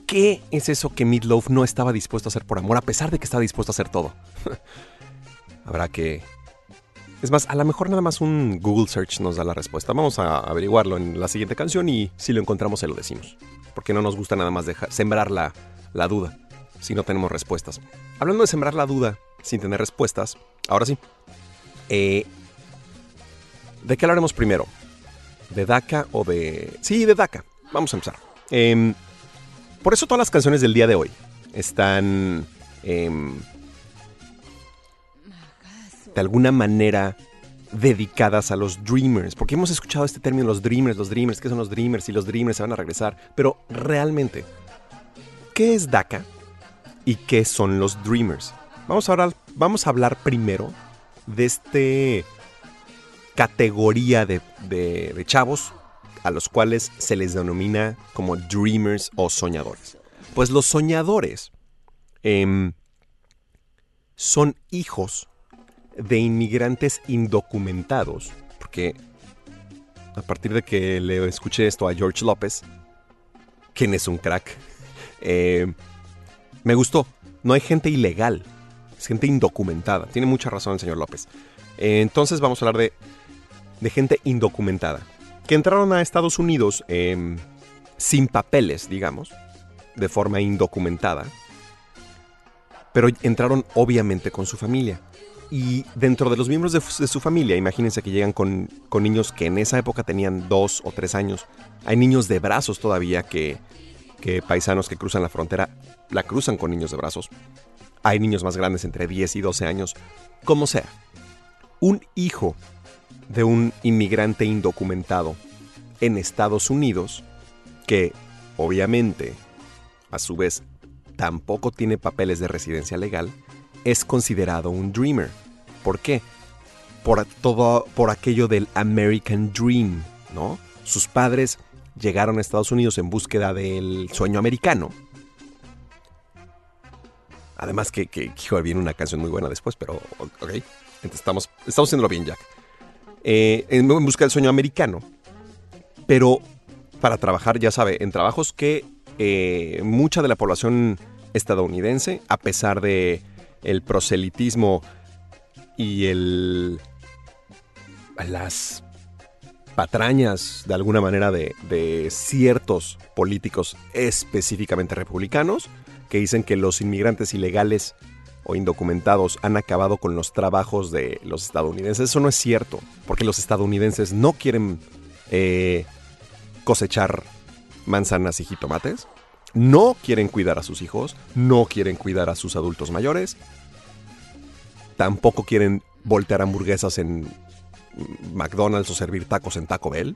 Speaker 2: ¿Qué es eso que Meatloaf no estaba dispuesto a hacer por amor, a pesar de que estaba dispuesto a hacer todo? [LAUGHS] Habrá que. Es más, a lo mejor nada más un Google search nos da la respuesta. Vamos a averiguarlo en la siguiente canción y si lo encontramos se lo decimos. Porque no nos gusta nada más sembrar la, la duda si no tenemos respuestas. Hablando de sembrar la duda sin tener respuestas, ahora sí. Eh, ¿De qué hablaremos primero? ¿De DACA o de...? Sí, de DACA. Vamos a empezar. Em, por eso todas las canciones del día de hoy están... em, de alguna manera dedicadas a los dreamers. Porque hemos escuchado este término, los dreamers, los dreamers, ¿qué son los dreamers? Y los dreamers se van a regresar. Pero realmente, ¿qué es DACA? ¿Y qué son los dreamers? Vamos a hablar, vamos a hablar primero de este categoría de, de- de chavos a los cuales se les denomina como dreamers o soñadores. Pues los soñadores em, son hijos de inmigrantes indocumentados, porque a partir de que le escuché esto a George López, quien es un crack, eh, me gustó. No hay gente ilegal, es gente indocumentada. Tiene mucha razón el señor López. Entonces vamos a hablar de, de gente indocumentada, que entraron a Estados Unidos em, sin papeles, digamos, de forma indocumentada, pero entraron obviamente con su familia. Y dentro de los miembros de su familia, imagínense que llegan con, con niños que en esa época tenían dos o tres años. Hay niños de brazos todavía que, que paisanos que cruzan la frontera la cruzan con niños de brazos. Hay niños más grandes entre 10 y 12 años. Como sea, un hijo de un inmigrante indocumentado en Estados Unidos, que obviamente, a su vez, tampoco tiene papeles de residencia legal, es considerado un dreamer. ¿Por qué? Por todo, por aquello del American Dream, ¿no? Sus padres llegaron a Estados Unidos en búsqueda del sueño americano. Además que, que hijo, viene una canción muy buena después, pero ok. Estamos, estamos haciéndolo bien, Jack. Eh, en, busca del sueño americano. Pero para trabajar, ya sabe, en trabajos que eh, mucha de la población estadounidense, a pesar de el proselitismo y el las patrañas de alguna manera de, de ciertos políticos específicamente republicanos que dicen que los inmigrantes ilegales o indocumentados han acabado con los trabajos de los estadounidenses. Eso no es cierto, porque los estadounidenses no quieren eh, cosechar manzanas y jitomates, no quieren cuidar a sus hijos, no quieren cuidar a sus adultos mayores, tampoco quieren voltear hamburguesas en McDonald's o servir tacos en Taco Bell,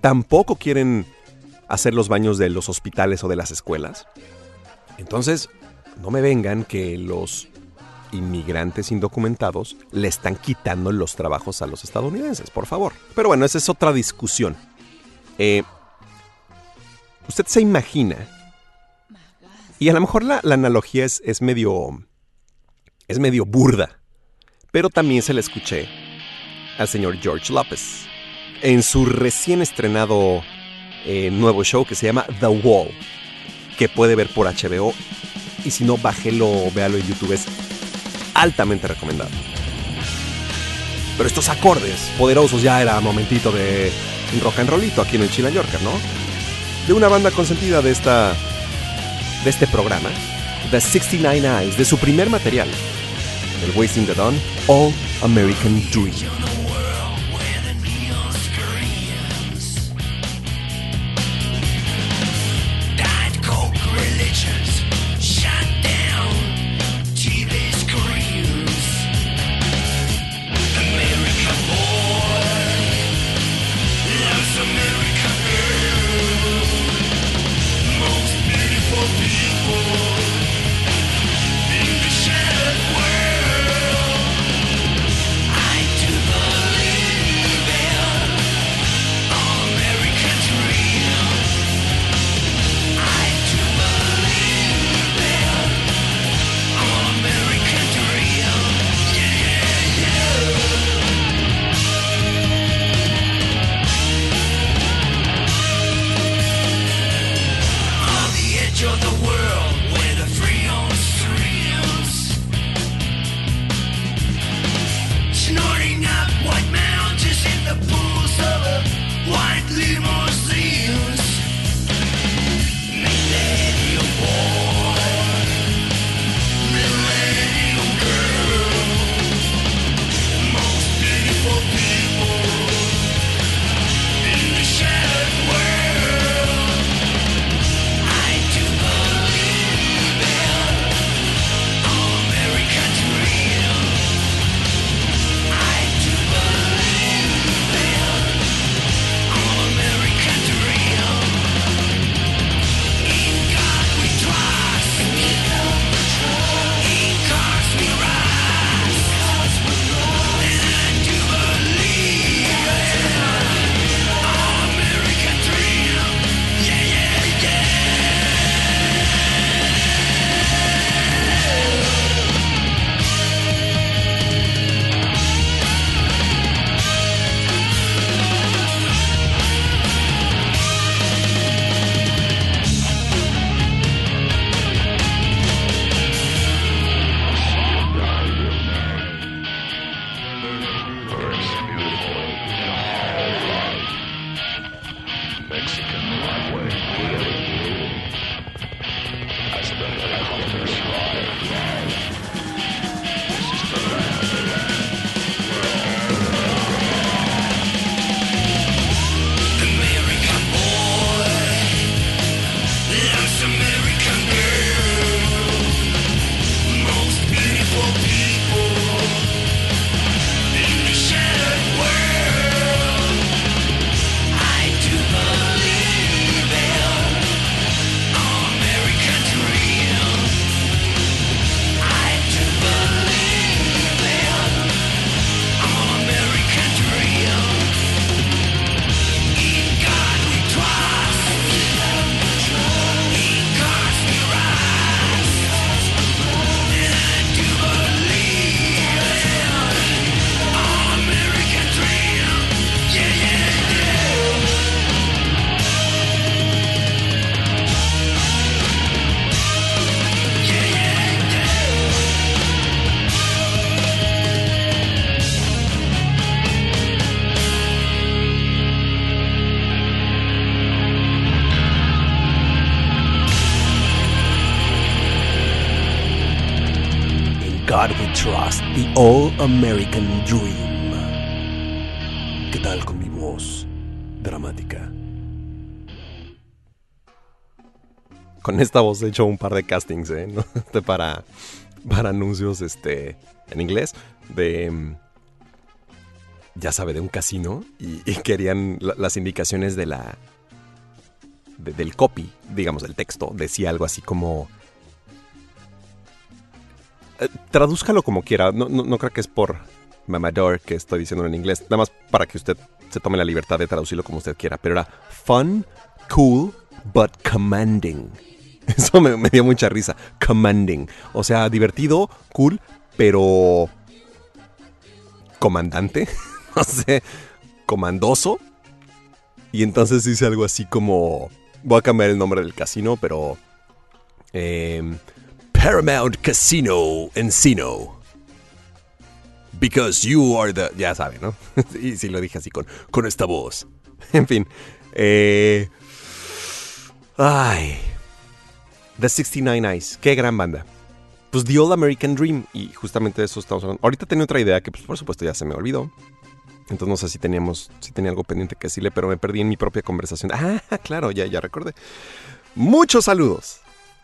Speaker 2: tampoco quieren hacer los baños de los hospitales o de las escuelas. Entonces, no me vengan que los inmigrantes indocumentados le están quitando los trabajos a los estadounidenses, por favor. Pero bueno, esa es otra discusión. Eh, ¿Usted se imagina
Speaker 3: Y a lo mejor la, analogía es, es medio. es medio burda. Pero también se la escuché al señor George López en su recién estrenado eh, nuevo show que se llama The Wall, que puede ver por HBO. Y si no, bájelo o véalo en YouTube. Es altamente recomendado. Pero estos acordes poderosos ya era momentito de un rock and rollito aquí en el Chila Yorker, ¿no? De una banda consentida de esta. de este programa, The 69 Eyes, de su primer material, el Wasting the Dawn, All American Dream.
Speaker 2: American Dream.
Speaker 3: ¿Qué tal con mi voz dramática? Con esta voz he hecho un par de castings, ¿eh? [LAUGHS] Este, para, para anuncios este, en inglés de, mm, ya sabe, de un casino y, querían la- las indicaciones de la, de- del copy, digamos, del texto. Decía algo así como... Eh, tradúzcalo como quiera. No, no, creo que es por mamador que estoy diciendo en inglés. Nada más para que usted se tome la libertad de traducirlo como usted quiera. Pero era fun, cool, but commanding. [LAUGHS]
Speaker 2: Eso me, dio mucha risa. Commanding. O sea, divertido, cool, pero... Comandante. [LAUGHS] no sé. Comandoso. Y entonces dice algo así como... Voy a cambiar el nombre del casino, pero... em, Paramount Casino Encino. Because you are the... Ya sabe, ¿no? [LAUGHS] y sí lo dije así con, con esta voz. [LAUGHS] en fin. Eh... Ay. The 69 Eyes. Qué gran banda. Pues The Old American Dream. Y justamente de eso estamos hablando. Ahorita tenía otra idea que, pues, por supuesto, ya se me olvidó. Entonces no sé si teníamos, si tenía algo pendiente que decirle, pero me perdí en mi propia conversación. [LAUGHS] Ah, claro, ya, ya recordé. Muchos saludos.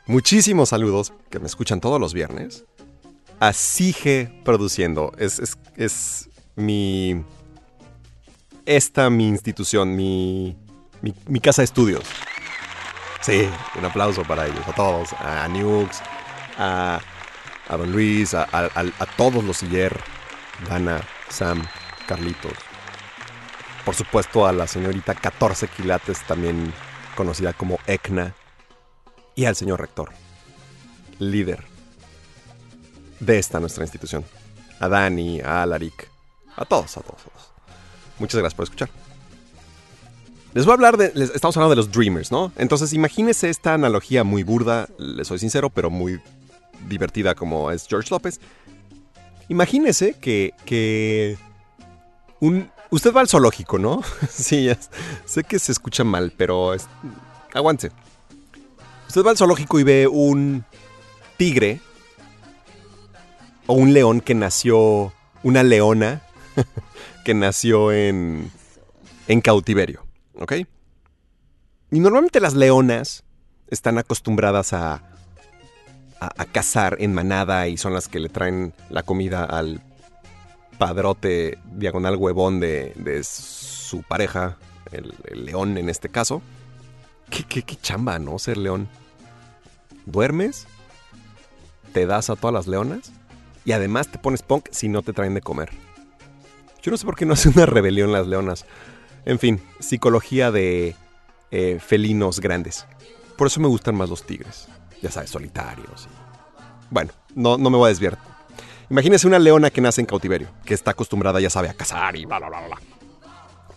Speaker 2: Muchísimos saludos que me escuchan todos los viernes. A Sige Produciendo. Es, es, es mi. Esta mi institución, mi, mi, mi casa de estudios. Sí, un aplauso para ellos, a todos. A Nukes, a, a Don Luis, a, a- todos los Siller, Dana, Sam, Carlitos. Por supuesto a la señorita 14 quilates, también conocida como Ekna. Y al señor rector, líder de esta nuestra institución. A Dani, a Alaric, a todos, a todos, a todos. Muchas gracias por escuchar. Les voy a hablar de. estamos hablando de los Dreamers, ¿no? Entonces, imagínense esta analogía muy burda, les soy sincero, pero muy divertida como es George López. Imagínese que. que un, usted va al zoológico, ¿no? [LAUGHS] sí, sé que se escucha mal, pero. Aguante. Usted va al zoológico y ve un tigre. O un león que nació. Una leona. [LAUGHS] que nació en. en cautiverio. ¿Ok? Y normalmente las leonas están acostumbradas a, a, cazar en manada y son las que le traen la comida al padrote diagonal huevón de, de su pareja, el, el león en este caso. ¿Qué, qué, chamba, ¿no? Ser león. ¿Duermes? ¿Te das a todas las leonas? Y además te pones punk si no te traen de comer. Yo no sé por qué no hace una rebelión las leonas. En fin, psicología de eh, felinos grandes. Por eso me gustan más los tigres. Ya sabes, solitarios. Bueno, no, no me voy a desviar. Imagínese una leona que nace en cautiverio, que está acostumbrada, ya sabe, a cazar y bla, bla, bla, bla.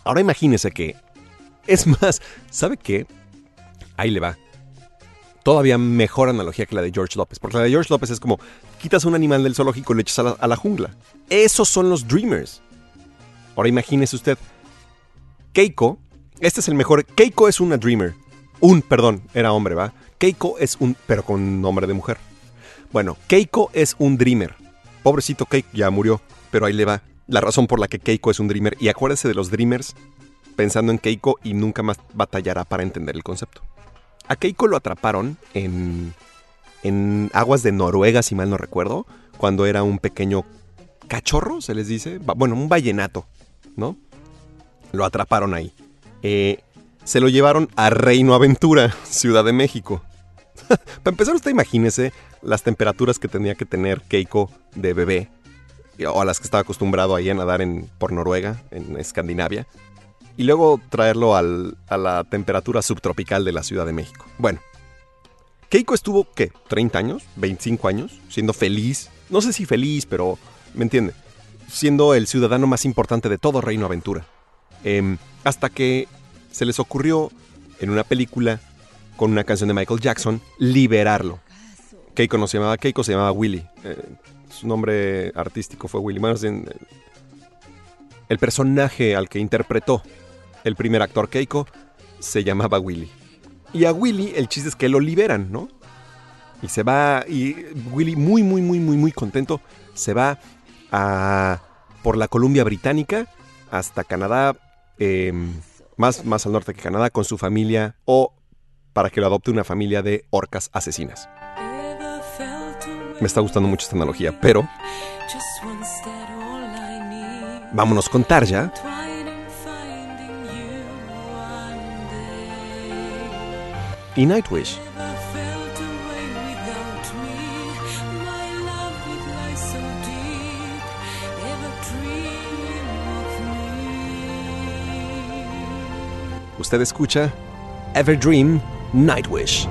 Speaker 2: Ahora imagínese que... Es más, ¿sabe qué? Ahí le va. Todavía mejor analogía que la de George López. Porque la de George López es como, quitas un animal del zoológico y le echas a la, a la jungla. Esos son los Dreamers. Ahora imagínese usted, Keiko, este es el mejor. Keiko es una dreamer. Un, perdón, era hombre, ¿va? Keiko es un, pero con nombre de mujer. Bueno, Keiko es un dreamer. Pobrecito Keiko, ya murió, pero ahí le va la razón por la que Keiko es un dreamer. Y acuérdese de los dreamers pensando en Keiko y nunca más batallará para entender el concepto. A Keiko lo atraparon en, en aguas de Noruega, si mal no recuerdo, cuando era un pequeño cachorro, se les dice. Bueno, un vallenato, ¿no? Lo atraparon ahí. Eh, se lo llevaron a Reino Aventura, [LAUGHS] Ciudad de México. [LAUGHS] Para empezar, usted imagínese las temperaturas que tenía que tener Keiko de bebé, o a las que estaba acostumbrado ahí a nadar en, por Noruega, en Escandinavia, y luego traerlo al- a la temperatura subtropical de la Ciudad de México. Bueno, Keiko estuvo, ¿qué? ¿30 años? ¿25 años? Siendo feliz. No sé si feliz, pero me entiende. Siendo el ciudadano más importante de todo Reino Aventura. Em, hasta que se les ocurrió en una película con una canción de Michael Jackson liberarlo. Keiko no se llamaba Keiko, se llamaba Willy. Eh, su nombre artístico fue Willy. Más el personaje al que interpretó el primer actor Keiko se llamaba Willy. Y a Willy el chiste es que lo liberan, ¿no? Y se va, y Willy muy, muy, muy, muy, muy contento, se va a, por la Columbia Británica hasta Canadá, eh, más, más al norte que Canadá, con su familia o para que lo adopte una familia de orcas asesinas. Me está gustando mucho esta analogía, pero vámonos con Tarja y Nightwish. Usted escucha Everdream Nightwish.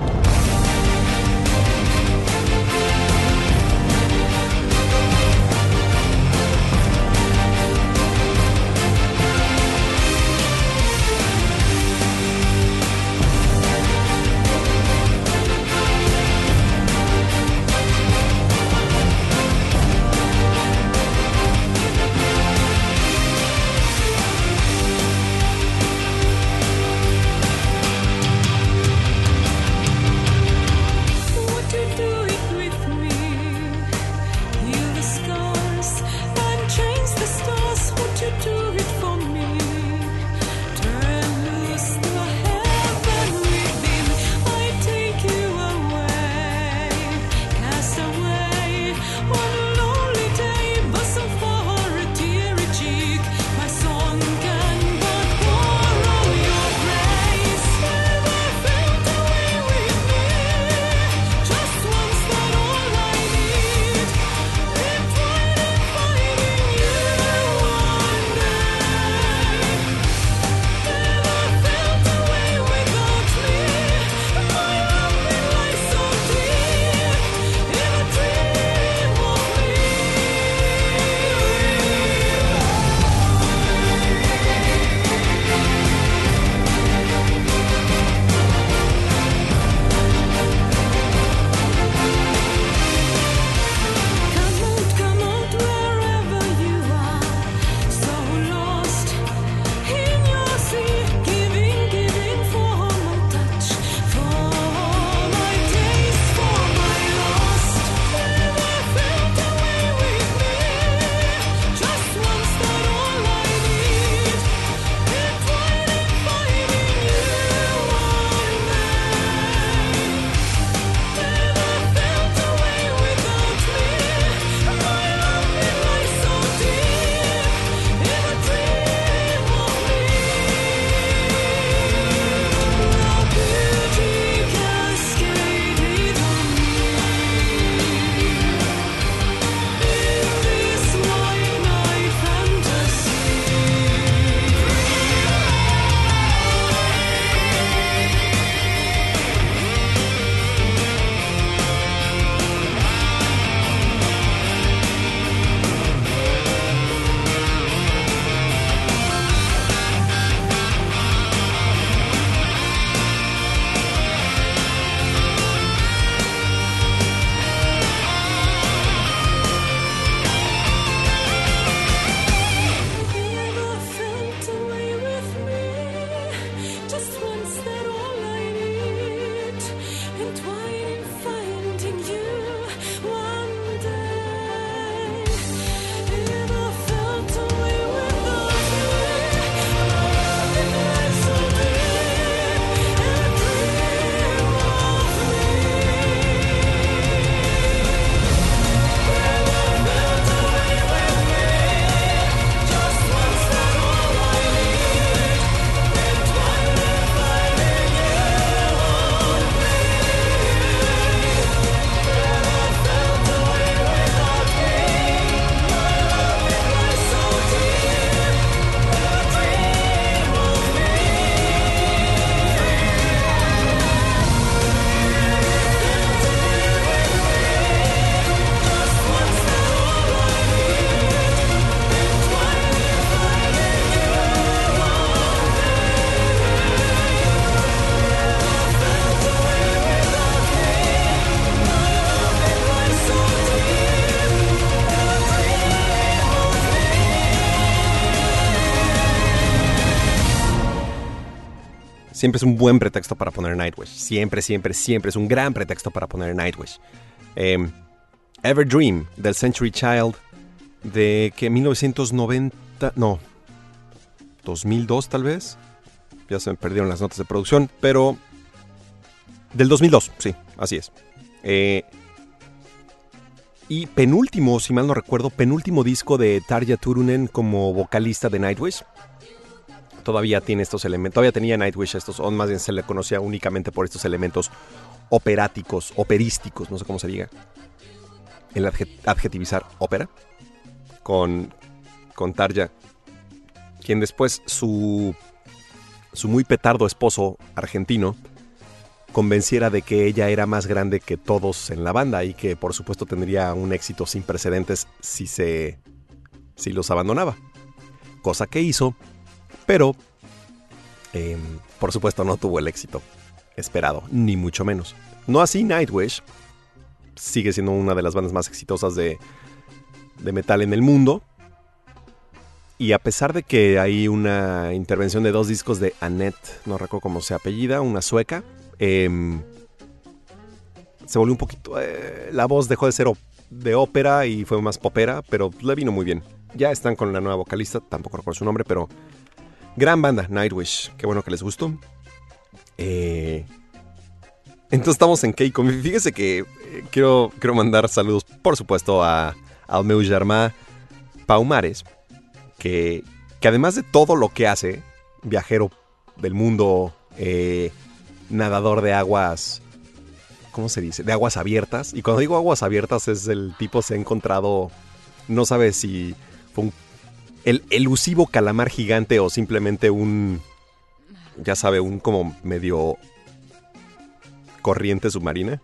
Speaker 2: Siempre es un buen pretexto para poner Nightwish. Siempre, siempre, siempre es un gran pretexto para poner Nightwish. Eh, Ever Dream del Century Child de que 1990, no, 2002 tal vez. Ya se me perdieron las notas de producción, pero del 2002, sí, así es. Eh, y penúltimo, si mal no recuerdo, penúltimo disco de Tarja Turunen como vocalista de Nightwish. Todavía tiene estos elementos, todavía tenía Nightwish estos, o más bien se le conocía únicamente por estos elementos operáticos, operísticos, no sé cómo se diga. El adje- adjetivizar ópera con, con Tarja, quien después su, su muy petardo esposo argentino convenciera de que ella era más grande que todos en la banda y que por supuesto tendría un éxito sin precedentes si se si los abandonaba. Cosa que hizo, pero em, por supuesto no tuvo el éxito esperado, ni mucho menos. No así Nightwish, sigue siendo una de las bandas más exitosas de, de metal en el mundo. Y a pesar de que hay una intervención de dos discos de Annette, no recuerdo cómo se apellida, una sueca, em, se volvió un poquito... eh, la voz dejó de ser de ópera y fue más popera, pero le vino muy bien. Ya están con la nueva vocalista, tampoco recuerdo su nombre, pero... Gran banda, Nightwish. Qué bueno que les gustó. Eh, entonces estamos en Keiko. Fíjese que eh, quiero, quiero mandar saludos, por supuesto, a, al meu Paumares, que, que además de todo lo que hace, viajero del mundo, eh, nadador de aguas, ¿cómo se dice? De aguas abiertas. Y cuando digo aguas abiertas es el tipo se ha encontrado, no sabe si fue un, el elusivo calamar gigante o simplemente un, ya sabe, un como medio corriente submarina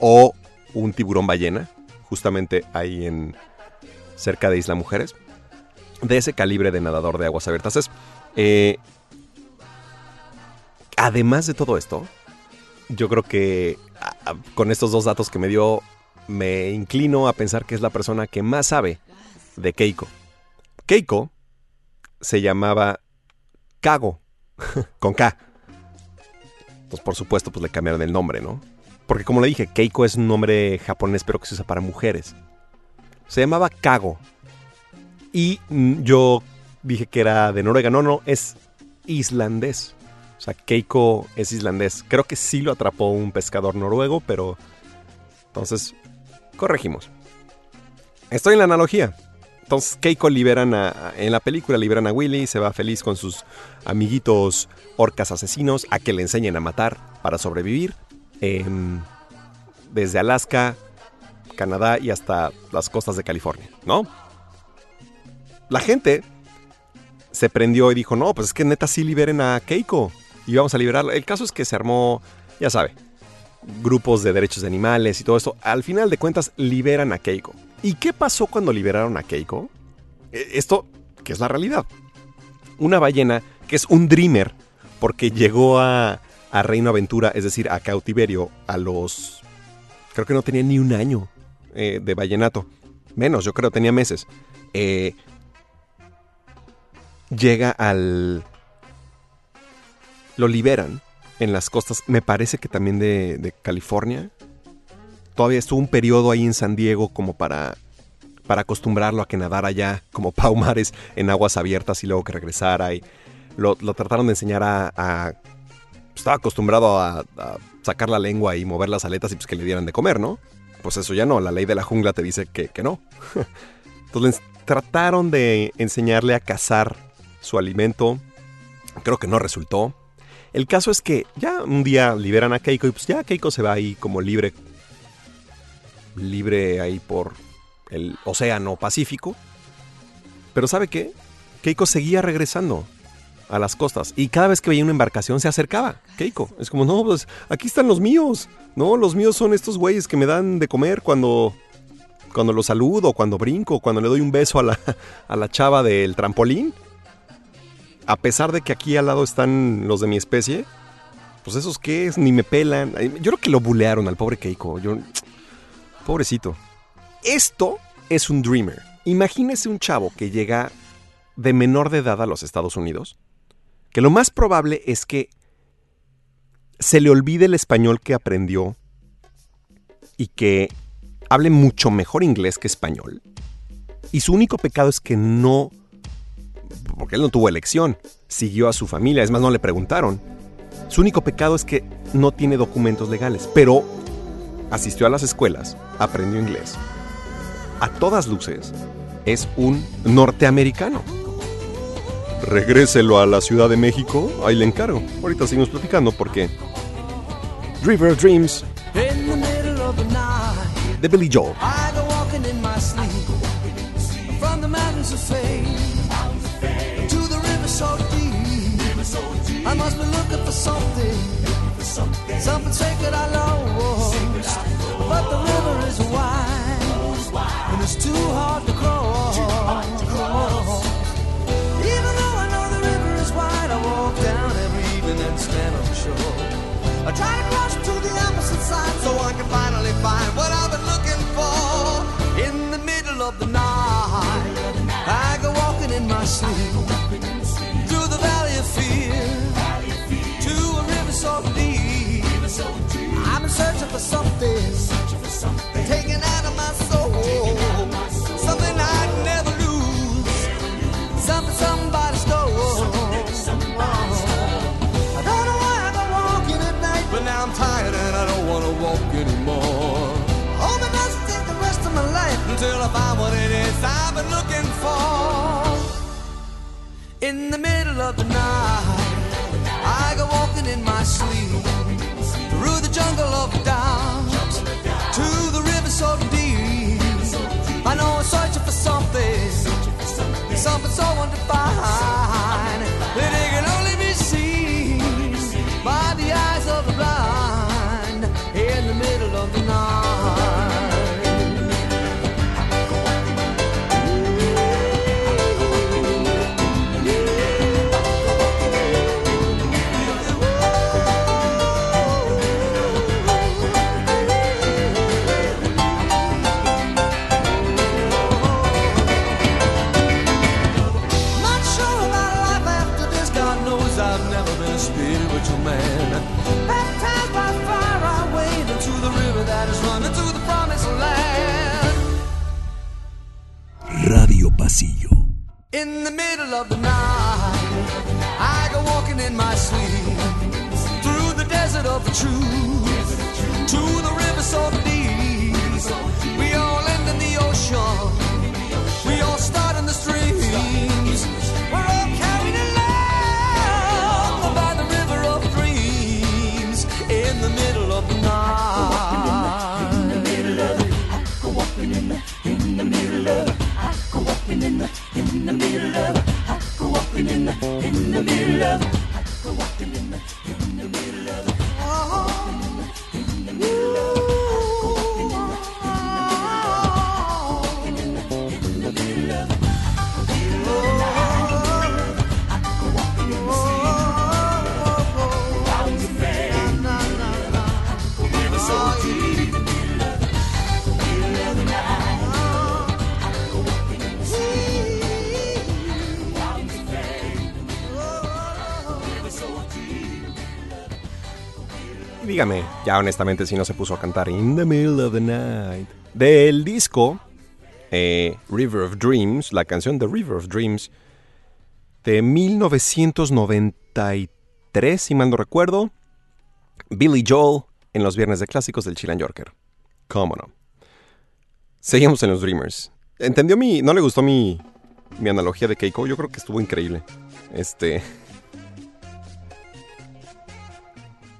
Speaker 2: o un tiburón ballena, justamente ahí en cerca de Isla Mujeres. De ese calibre de nadador de aguas abiertas es. eh, además de todo esto, yo creo que con estos dos datos que me dio, me inclino a pensar que es la persona que más sabe de Keiko. Keiko se llamaba Kago, [LAUGHS] con K. Pues por supuesto, pues le cambiaron el nombre, ¿no? Porque como le dije, Keiko es un nombre japonés, pero que se usa para mujeres. Se llamaba Kago. Y mm, yo dije que era de Noruega. No, no, es islandés. O sea, Keiko es islandés. Creo que sí lo atrapó un pescador noruego, pero... Entonces, corregimos. Estoy en la analogía. Entonces, Keiko liberan a, en la película liberan a Willy, se va feliz con sus amiguitos orcas asesinos a que le enseñen a matar para sobrevivir. Em, desde Alaska, Canadá y hasta las costas de California, ¿no? La gente se prendió y dijo, no, pues es que neta sí liberen a Keiko y vamos a liberarla. El caso es que se armó, ya sabe, grupos de derechos de animales y todo esto. Al final de cuentas, liberan a Keiko. ¿Y qué pasó cuando liberaron a Keiko? Eh, Esto, que es la realidad. Una ballena que es un dreamer porque llegó a, a Reino Aventura, es decir, a cautiverio, a los... Creo que no tenía ni un año eh, de vallenato. Menos, yo creo, tenía meses. Eh, llega al... Lo liberan en las costas, me parece que también de, de California. Todavía estuvo un periodo ahí en San Diego como para, para acostumbrarlo a que nadara allá como [LAUGHS] Paumares en aguas abiertas y luego que regresara. Y lo, trataron de enseñar a... a- estaba acostumbrado a, a sacar la lengua y mover las aletas y pues que le dieran de comer, ¿no? Pues eso ya no, la ley de la jungla te dice que, que no. [LAUGHS] Entonces trataron de enseñarle a cazar su alimento. Creo que no resultó. El caso es que ya un día liberan a Keiko y pues ya Keiko se va ahí como libre. Libre ahí por el océano Pacífico. Pero ¿sabe qué? Keiko seguía regresando a las costas y cada vez que veía una embarcación se acercaba. Keiko. Es como, no, pues aquí están los míos. No, los míos son estos güeyes que me dan de comer cuando cuando lo saludo, cuando brinco, cuando le doy un beso a la, a la chava del trampolín. A pesar de que aquí al lado están los de mi especie, pues esos que es, ni me pelan. Yo creo que lo bulearon al pobre Keiko. Yo, pobrecito. Esto es un dreamer. Imagínese un chavo que llega de menor de edad a los Estados Unidos, que lo más probable es que se le olvide el español que aprendió y que hable mucho mejor inglés que español. Y su único pecado es que no, porque él no tuvo elección, siguió a su familia, es más, no le preguntaron. Su único pecado es que no tiene documentos legales, pero asistió a las escuelas, aprendió inglés. A todas luces, es un norteamericano. Regréselo a la Ciudad de México, ahí le encargo. Ahorita seguimos platicando porque River Dreams de Billy Joel.
Speaker 5: I in my sleep from the mountains of to cross. Even though I know the river is wide, I walk down every evening and stand on shore. I try to cross to the opposite side so I can finally find what I've been looking for. In the middle of the night, I go walking in my sleep through the valley of fear to a river so deep. I've been searching for something, find what it is I've been looking for. In the middle of the night, I go walking in my sleep through the jungle of In the middle of the night, I go walking in my sleep through the desert of the truth to the river so deep. The, middle of. I go walking in the, in the middle of. I go walking in the, in the middle of it.
Speaker 2: Dígame, ya honestamente, si no se puso a cantar In the Middle of the Night. Del disco eh, River of Dreams, la canción de River of Dreams, de 1993, si mal no recuerdo. Billy Joel en los viernes de clásicos del Chilan Yorker. ¿Cómo no? Seguimos en los Dreamers. ¿Entendió mi... no le gustó mi, mi analogía de Keiko? Yo creo que estuvo increíble. Este...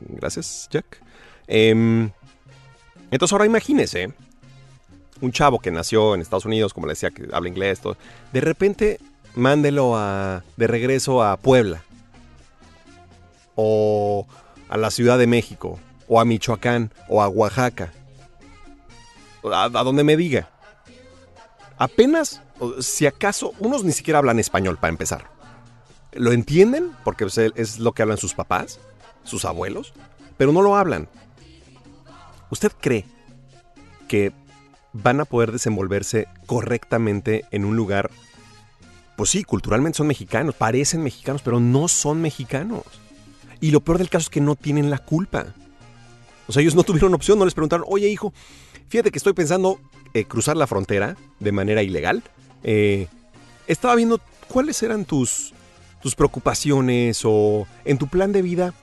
Speaker 2: Gracias, Jack. Em, entonces ahora imagínese un chavo que nació en Estados Unidos, como le decía, que habla inglés, todo. De repente, mándelo a, de regreso a Puebla. O a la Ciudad de México. O a Michoacán. O a Oaxaca. A, a donde me diga. Apenas, si acaso, unos ni siquiera hablan español para empezar. ¿Lo entienden? Porque pues, es lo que hablan sus papás, sus abuelos, pero no lo hablan. ¿Usted cree que van a poder desenvolverse correctamente en un lugar? Pues sí, culturalmente son mexicanos, parecen mexicanos, pero no son mexicanos. Y lo peor del caso es que no tienen la culpa. O sea, ellos no [LAUGHS] tuvieron opción, no les preguntaron, oye hijo, fíjate que estoy pensando eh, cruzar la frontera de manera ilegal. Eh, estaba viendo cuáles eran tus, tus preocupaciones o en tu plan de vida.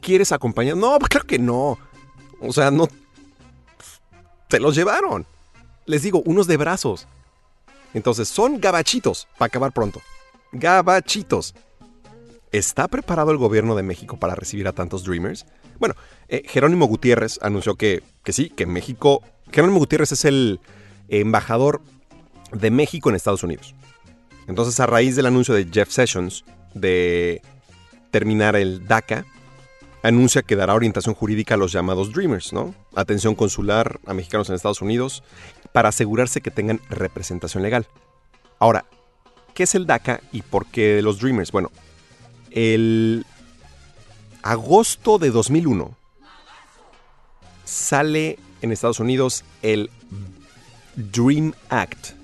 Speaker 2: ¿Quieres acompañar? No, pues claro que no. O sea, no... Se los llevaron. Les digo, unos de brazos. Entonces, son gabachitos, para acabar pronto. Gabachitos. ¿Está preparado el gobierno de México para recibir a tantos Dreamers? Bueno, eh, Jerónimo Gutiérrez anunció que, que sí, que México... Jerónimo Gutiérrez es el embajador de México en Estados Unidos. Entonces, a raíz del anuncio de Jeff Sessions de terminar el DACA, anuncia que dará orientación jurídica a los llamados Dreamers, ¿no? Atención consular a mexicanos en Estados Unidos para asegurarse que tengan representación legal. Ahora, ¿qué es el DACA y por qué los Dreamers? Bueno, el agosto de 2001 sale en Estados Unidos el Dream Act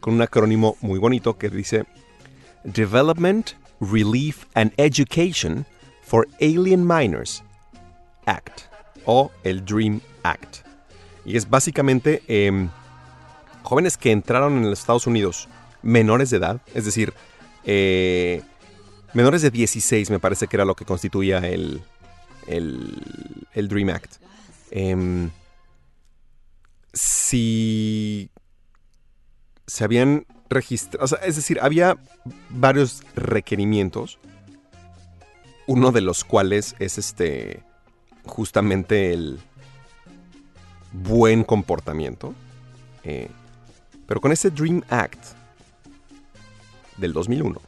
Speaker 2: con un acrónimo muy bonito que dice Development, Relief and Education for Alien Minors Act o el Dream Act. Y es básicamente em, jóvenes que entraron en los Estados Unidos menores de edad, es decir, eh, menores de 16 me parece que era lo que constituía el, el, el Dream Act. Em, si se habían registrado, o sea, es decir, había varios requerimientos, uno de los cuales es este, justamente el buen comportamiento. eh, pero con ese Dream Act del 2001,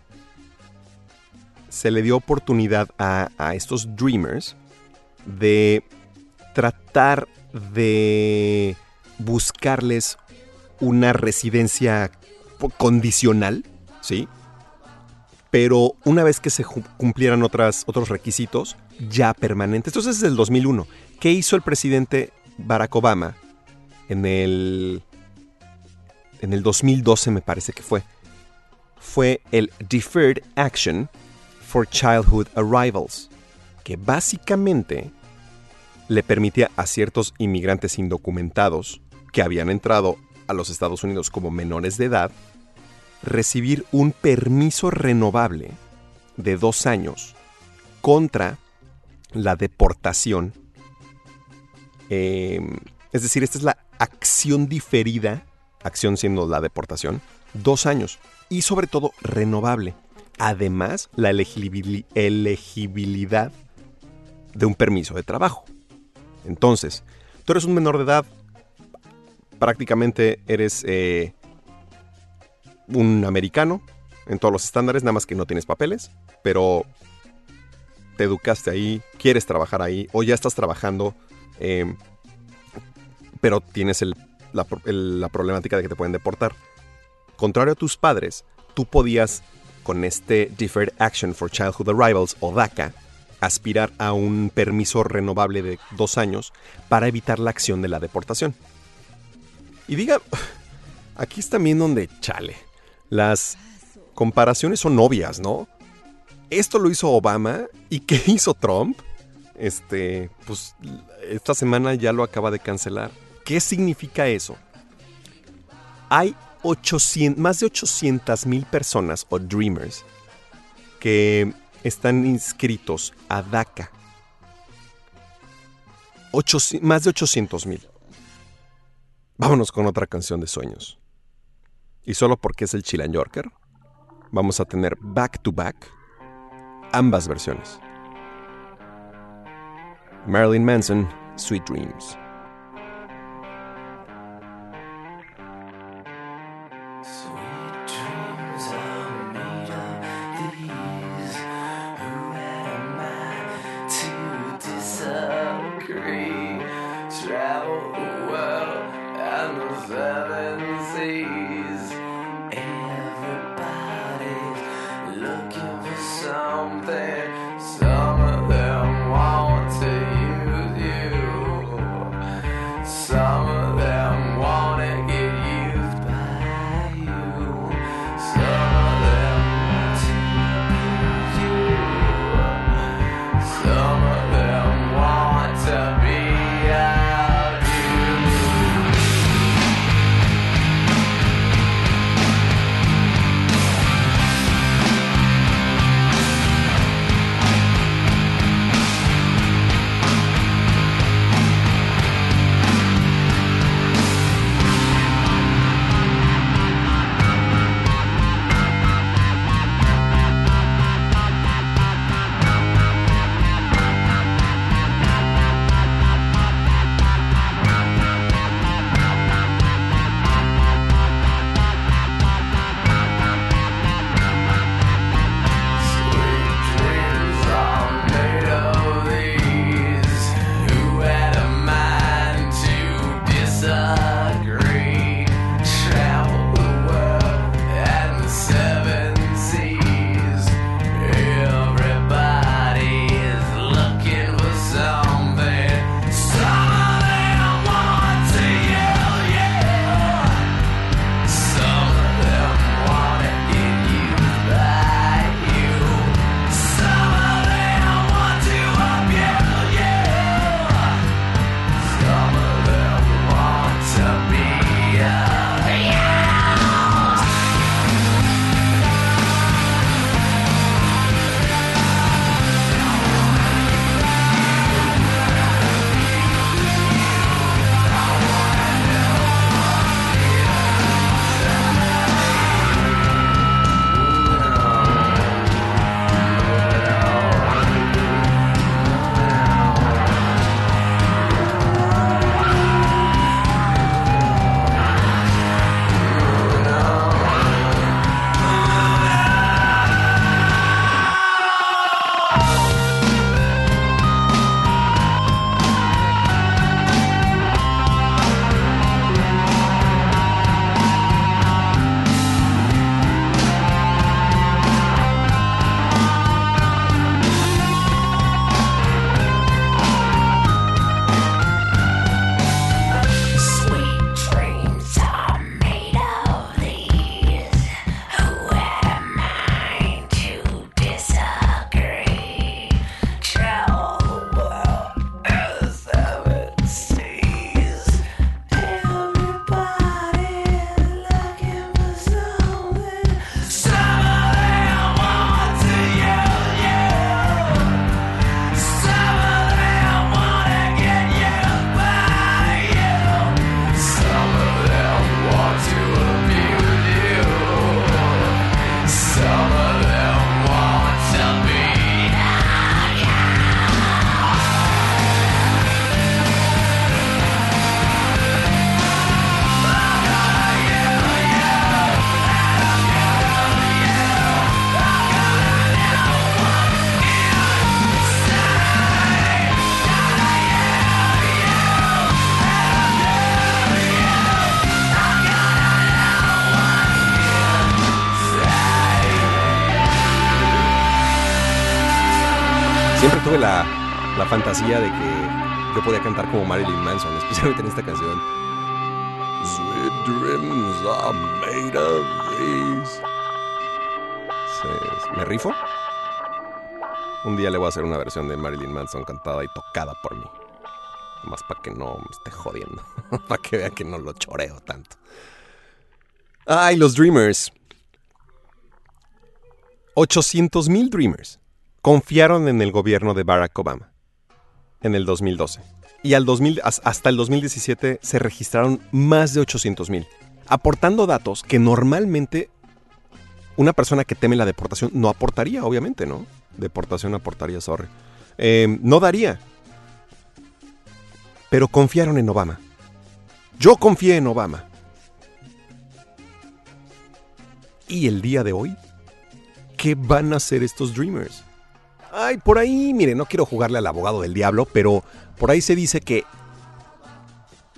Speaker 2: se le dio oportunidad a, a estos Dreamers de tratar de buscarles una residencia condicional, ¿sí? Pero una vez que se cumplieran otros requisitos, ya permanentes. Entonces es del 2001. ¿Qué hizo el presidente Barack Obama en el, en el 2012, me parece que fue? Fue el Deferred Action for Childhood Arrivals, que básicamente le permitía a ciertos inmigrantes indocumentados que habían entrado a los Estados Unidos como menores de edad recibir un permiso renovable de dos años contra la deportación. Eh, es decir, esta es la acción diferida, acción siendo la deportación, dos años y sobre todo renovable. Además, la elegibili- elegibilidad de un permiso de trabajo. Entonces, tú eres un menor de edad, prácticamente eres eh, un americano en todos los estándares, nada más que no tienes papeles, pero te educaste ahí, quieres trabajar ahí, o ya estás trabajando, eh, pero tienes la problemática de que te pueden deportar. Contrario a tus padres, tú podías, con este Deferred Action for Childhood Arrivals o DACA, aspirar a un permiso renovable de dos años para evitar la acción de la deportación. Y diga, [LAUGHS] aquí es también donde chale. Las comparaciones son obvias, ¿no? Esto lo hizo Obama y ¿qué [LAUGHS] hizo Trump? Este, pues esta semana ya lo acaba de cancelar. ¿Qué significa eso? Hay 800, más de 800 mil personas o dreamers que están inscritos a DACA. 800 más de 800 mil. Vámonos con otra canción de sueños. Y solo porque es el Chilan Yorker, vamos a tener back to back ambas versiones. Marilyn Manson, Sweet Dreams. Fantasía de que yo podía cantar como Marilyn Manson, [LAUGHS] especialmente en esta canción. Sweet dreams are made of these. Se- ¿Me rifo? Un día le voy a hacer una versión de Marilyn Manson cantada y tocada por mí. Más para que no me esté jodiendo. [LAUGHS] para que vean que no lo choreo tanto. Ay, los Dreamers. 800 mil Dreamers confiaron en el gobierno de Barack Obama en el 2012. Y al 2000, as- hasta el 2017 se registraron más de 800 mil, aportando datos que normalmente una persona que teme la deportación no aportaría, obviamente, ¿no? Deportación aportaría, sorry. Eh, no daría. Pero confiaron en Obama. Yo confié en Obama. Y el día de hoy, ¿qué van a hacer estos Dreamers? Ay, por ahí, mire, no quiero jugarle al abogado del diablo, pero por ahí se dice que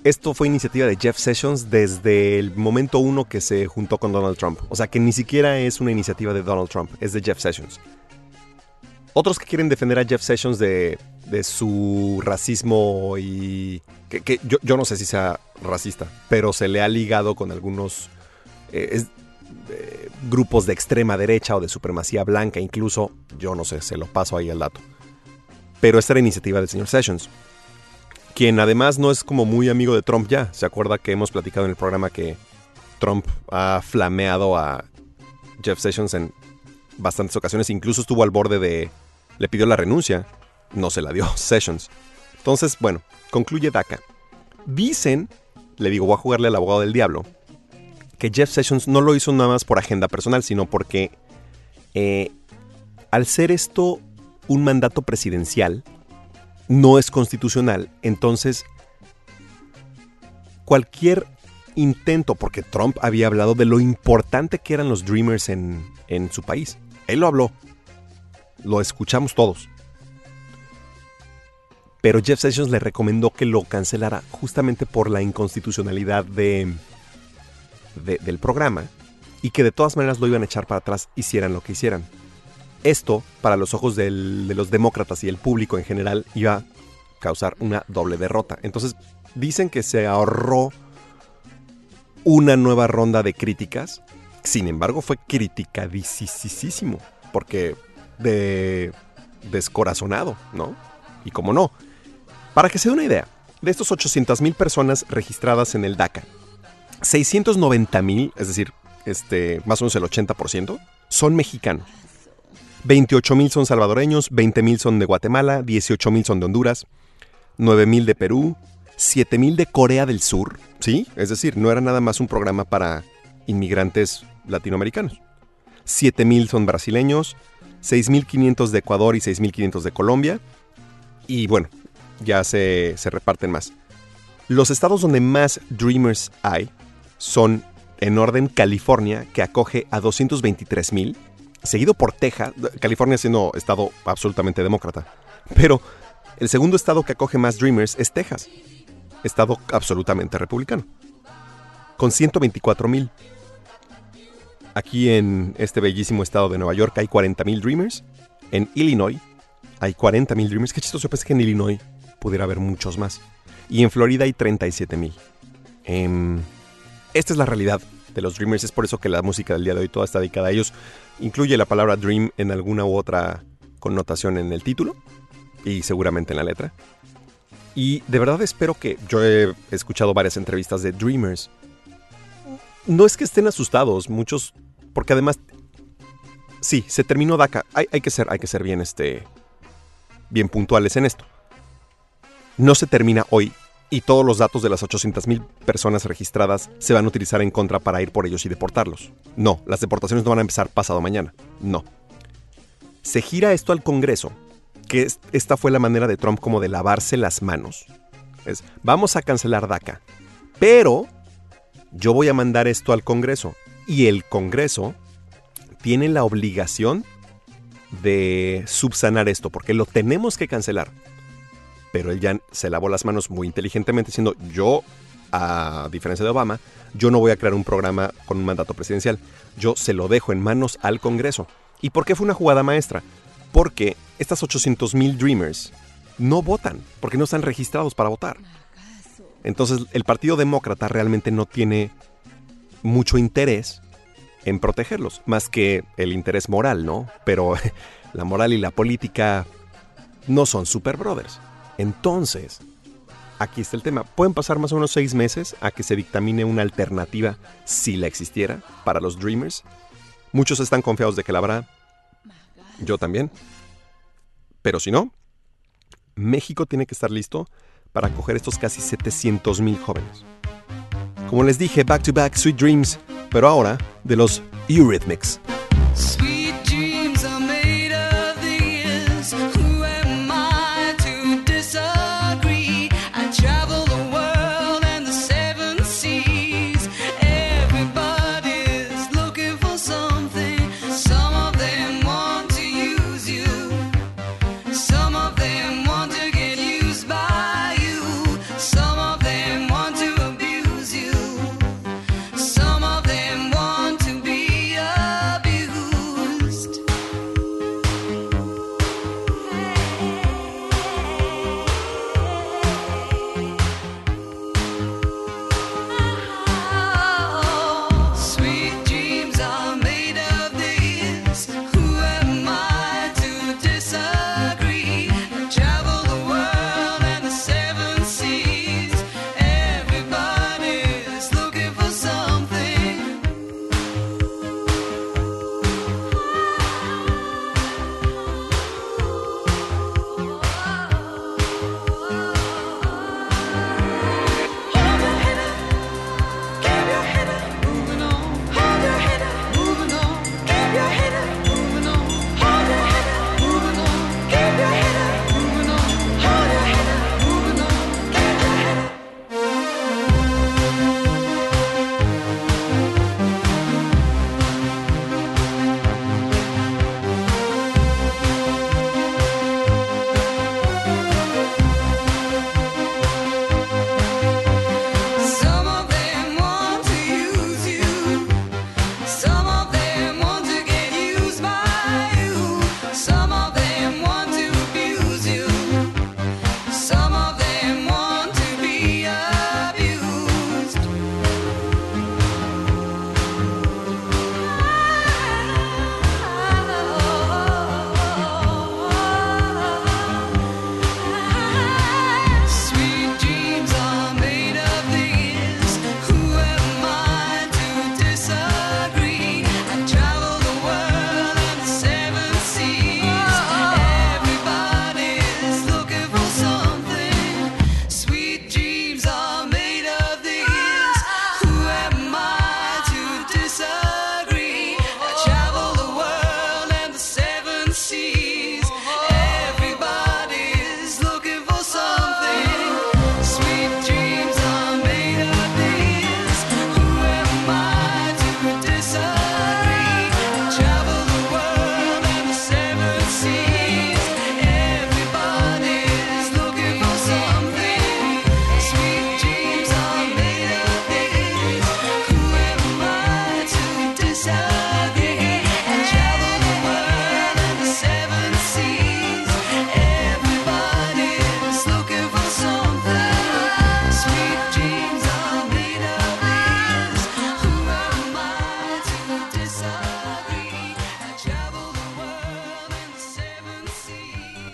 Speaker 2: esto fue iniciativa de Jeff Sessions desde el momento uno que se juntó con Donald Trump. O sea que ni siquiera es una iniciativa de Donald Trump, es de Jeff Sessions. Otros que quieren defender a Jeff Sessions de, de su racismo y... que, yo no sé si sea racista, pero se le ha ligado con algunos eh, es- eh, grupos de extrema derecha o de supremacía blanca incluso. Yo no sé, se lo paso ahí al dato. Pero esta era iniciativa del señor Sessions quien además no es como muy amigo de Trump ya. Se acuerda que hemos platicado en el programa que Trump ha flameado a Jeff Sessions en bastantes ocasiones, incluso estuvo al borde de... le pidió la renuncia, no se la dio [LAUGHS] Sessions. Entonces, bueno, concluye DACA. Dicen, le digo, voy a jugarle al abogado del diablo, que Jeff Sessions no lo hizo nada más por agenda personal, sino porque eh, al ser esto un mandato presidencial, no es constitucional. Entonces, cualquier intento, porque Trump había hablado de lo importante que eran los Dreamers en, en su país. Él lo habló. Lo escuchamos todos. Pero Jeff Sessions le recomendó que lo cancelara justamente por la inconstitucionalidad de, de- del programa y que de todas maneras lo iban a echar para atrás hicieran lo que hicieran. Esto, para los ojos de los demócratas y el público en general, iba a causar una doble derrota. Entonces, dicen que se ahorró una nueva ronda de críticas. Sin embargo, fue criticadísimo. Porque de descorazonado, ¿no? Y como no. Para que se dé una idea, de estos 800 mil personas registradas en el DACA, 690 mil, es decir, este, más o menos el 80%, son mexicanos. 28 mil son salvadoreños, 20 mil son de Guatemala, 18 mil son de Honduras, 9 mil de Perú, 7 mil de Corea del Sur, ¿sí? Es decir, no era nada más un programa para inmigrantes latinoamericanos. 7 mil son brasileños, 6.500 de Ecuador y 6.500 de Colombia. Y bueno, ya se, se reparten más. Los estados donde más Dreamers hay son, en orden, California, que acoge a 223 mil, seguido por Texas, California siendo estado absolutamente demócrata. Pero el segundo estado que acoge más Dreamers es Texas, estado absolutamente republicano, con 124 mil. Aquí en este bellísimo estado de Nueva York hay 40 mil Dreamers. En Illinois hay 40 mil Dreamers. Qué chistoso, pensé que en Illinois pudiera haber muchos más. Y en Florida hay 37 mil. Em, esta es la realidad de los Dreamers. Es por eso que la música del día de hoy toda está dedicada a ellos. Incluye la palabra Dream en alguna u otra connotación en el título y seguramente en la letra. Y de verdad espero que yo he escuchado varias entrevistas de Dreamers. No es que estén asustados, muchos, porque además, sí, se terminó DACA. Hay, que ser, hay que ser bien, este, bien puntuales en esto. No se termina hoy y todos los datos de las 800.000 personas registradas se van a utilizar en contra para ir por ellos y deportarlos. No, las deportaciones no van a empezar pasado mañana. No. Se gira esto al Congreso, que es- esta fue la manera de Trump como de lavarse las manos. Es, vamos a cancelar DACA, pero yo voy a mandar esto al Congreso y el Congreso tiene la obligación de subsanar esto, porque lo tenemos que cancelar. Pero él ya se lavó las manos muy inteligentemente diciendo, yo, a diferencia de Obama, yo no voy a crear un programa con un mandato presidencial. Yo se lo dejo en manos al Congreso. ¿Y por qué fue una jugada maestra? Porque estas 800 mil Dreamers no votan, porque no están registrados para votar. Entonces el Partido Demócrata realmente no tiene mucho interés en protegerlos, más que el interés moral, ¿no? Pero [LAUGHS] la moral y la política no son super brothers. Entonces, aquí está el tema. Pueden pasar más o menos seis meses a que se dictamine una alternativa, si la existiera, para los Dreamers. Muchos están confiados de que la habrá. Yo también. Pero si no, México tiene que estar listo para acoger estos casi 700 mil jóvenes. Como les dije, back to back, Sweet Dreams, pero ahora de los Eurythmics.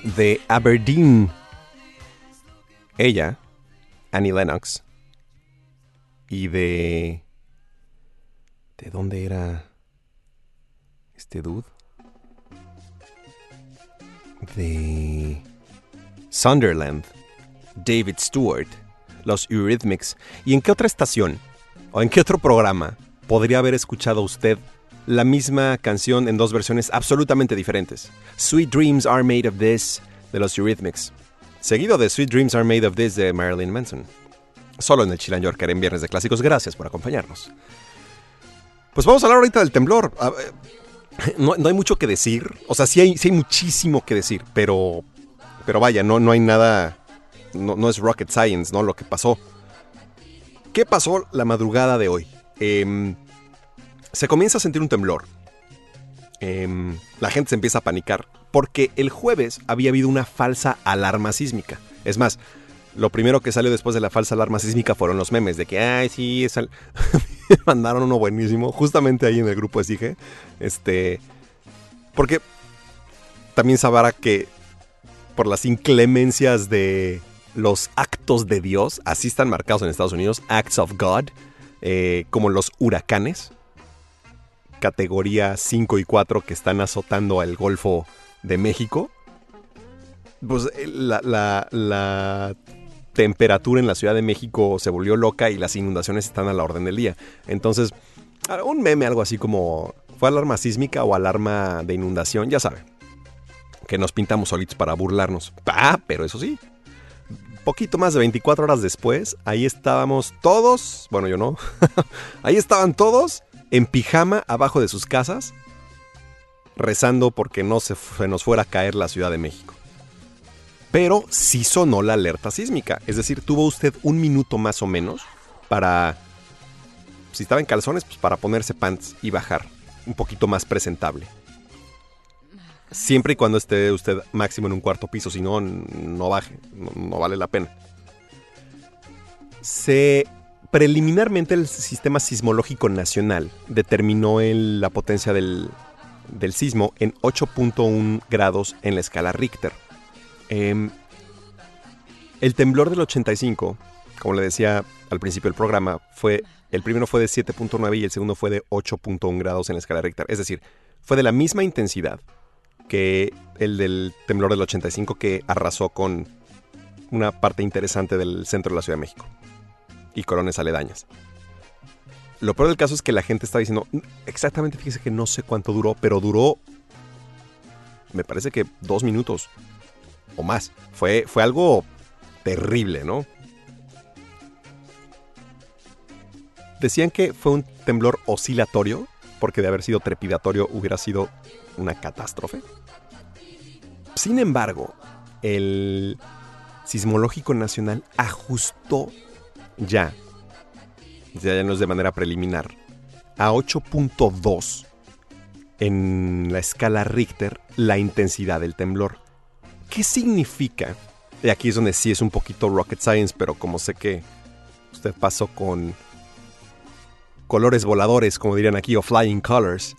Speaker 2: De Aberdeen. Ella, Annie Lennox. Y de... ¿De dónde era este dude? De... Sunderland. David Stewart. Los Eurythmics. ¿Y en qué otra estación? ¿O en qué otro programa podría haber escuchado usted la misma canción en dos versiones absolutamente diferentes? Sweet Dreams Are Made of This de los Eurythmics. Seguido de Sweet Dreams Are Made of This de Marilyn Manson. Solo en el Chilan Yorker en Viernes de Clásicos. Gracias por acompañarnos. Pues vamos a hablar ahorita del temblor. [LAUGHS] No, no hay mucho que decir. O sea, sí hay, sí hay muchísimo que decir, pero. Pero vaya, no, no hay nada. No, no es rocket science, ¿no? Lo que pasó. ¿Qué pasó la madrugada de hoy? Em, se comienza a sentir un temblor. Em, la gente se empieza a panicar. porque el jueves había habido una falsa alarma sísmica. Es más, lo primero que salió después de la falsa alarma sísmica fueron los memes de que, ay, sí, es al-". Me [LAUGHS] mandaron uno buenísimo, justamente ahí en el grupo de Sige. Este. Porque también sabrá que por las inclemencias de los actos de Dios, así están marcados en Estados Unidos, acts of God, eh, como los huracanes, categoría 5 y 4 que están azotando al Golfo de México. Pues eh, la, temperatura en la Ciudad de México se volvió loca y las inundaciones están a la orden del día. Entonces, un meme, algo así como, ¿fue alarma sísmica o alarma de inundación? Ya saben, que nos pintamos solitos para burlarnos. Ah, pero eso sí, poquito más de 24 horas después, ahí estábamos todos, bueno yo no, [LAUGHS] ahí estaban todos en pijama abajo de sus casas, rezando porque no se, nos fuera a caer la Ciudad de México. Pero sí sonó la alerta sísmica, es decir, tuvo usted un minuto más o menos para, si estaba en calzones, pues para ponerse pants y bajar, un poquito más presentable. Siempre y cuando esté usted máximo en un cuarto piso, si no, no baje, no vale la pena. Se preliminarmente el Sistema Sismológico Nacional determinó la potencia del, del sismo en 8.1 grados en la escala Richter. Em, el temblor del 85, como le decía al principio del programa, fue el primero fue de 7.9 y el segundo fue de 8.1 grados en la escala Richter. Es decir, fue de la misma intensidad que el del temblor del 85 que arrasó con una parte interesante del centro de la Ciudad de México y colonias aledañas. Lo peor del caso es que la gente está diciendo, "Mm, exactamente, fíjese que no sé cuánto duró, pero duró, me parece que dos minutos o más. Fue, fue algo terrible, ¿no? Decían que fue un temblor oscilatorio, porque de haber sido trepidatorio hubiera sido una catástrofe. Sin embargo, el Sismológico Nacional ajustó ya, ya no es de manera preliminar, a 8.2 en la escala Richter la intensidad del temblor. ¿Qué significa? Y aquí es donde sí es un poquito rocket science, pero como sé que usted pasó con colores voladores, como dirían aquí, o flying colors,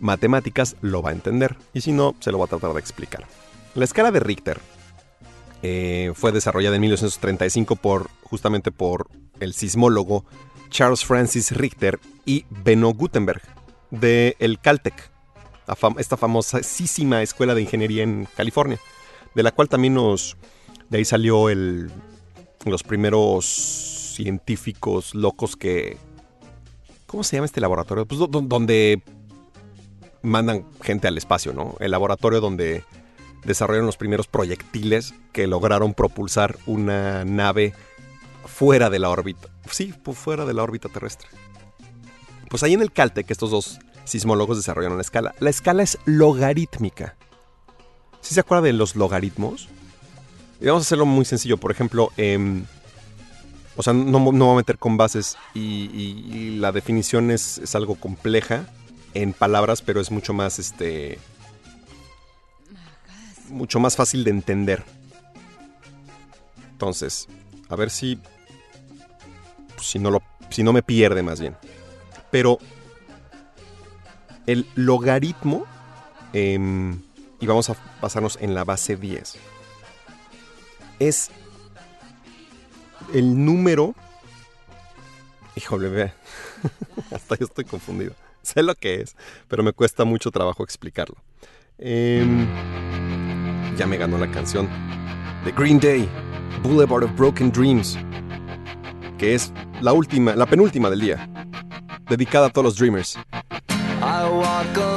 Speaker 2: matemáticas lo va a entender. Y si no, se lo va a tratar de explicar. La escala de Richter eh, fue desarrollada en 1935 por, justamente por el sismólogo Charles Francis Richter y Benno Gutenberg de el Caltech, esta famosísima escuela de ingeniería en California, de la cual también nos, de ahí salió el, los primeros científicos locos que, ¿cómo se llama este laboratorio? Pues do- do- donde mandan gente al espacio, ¿no? El laboratorio donde desarrollaron los primeros proyectiles que lograron propulsar una nave fuera de la órbita. Sí, fu- fuera de la órbita terrestre. Pues ahí en el Caltech estos dos sismólogos desarrollaron la escala. La escala es logarítmica. ¿Sí se acuerda de los logaritmos? Y vamos a hacerlo muy sencillo. Por ejemplo, em, o sea, no, voy a meter con bases y la definición es, es algo compleja en palabras, pero es mucho más, este, mucho más fácil de entender. Entonces, a ver si, si no lo, si no me pierde más bien. Pero el logaritmo, em, y vamos a basarnos en la base 10, es el número... Híjole, ve. [LAUGHS] Hasta yo estoy confundido. Sé lo que es, pero me cuesta mucho trabajo explicarlo. Em, ya me ganó la canción de Green Day, Boulevard of Broken Dreams, que es la última, la penúltima del día, dedicada a todos los dreamers.
Speaker 5: I walk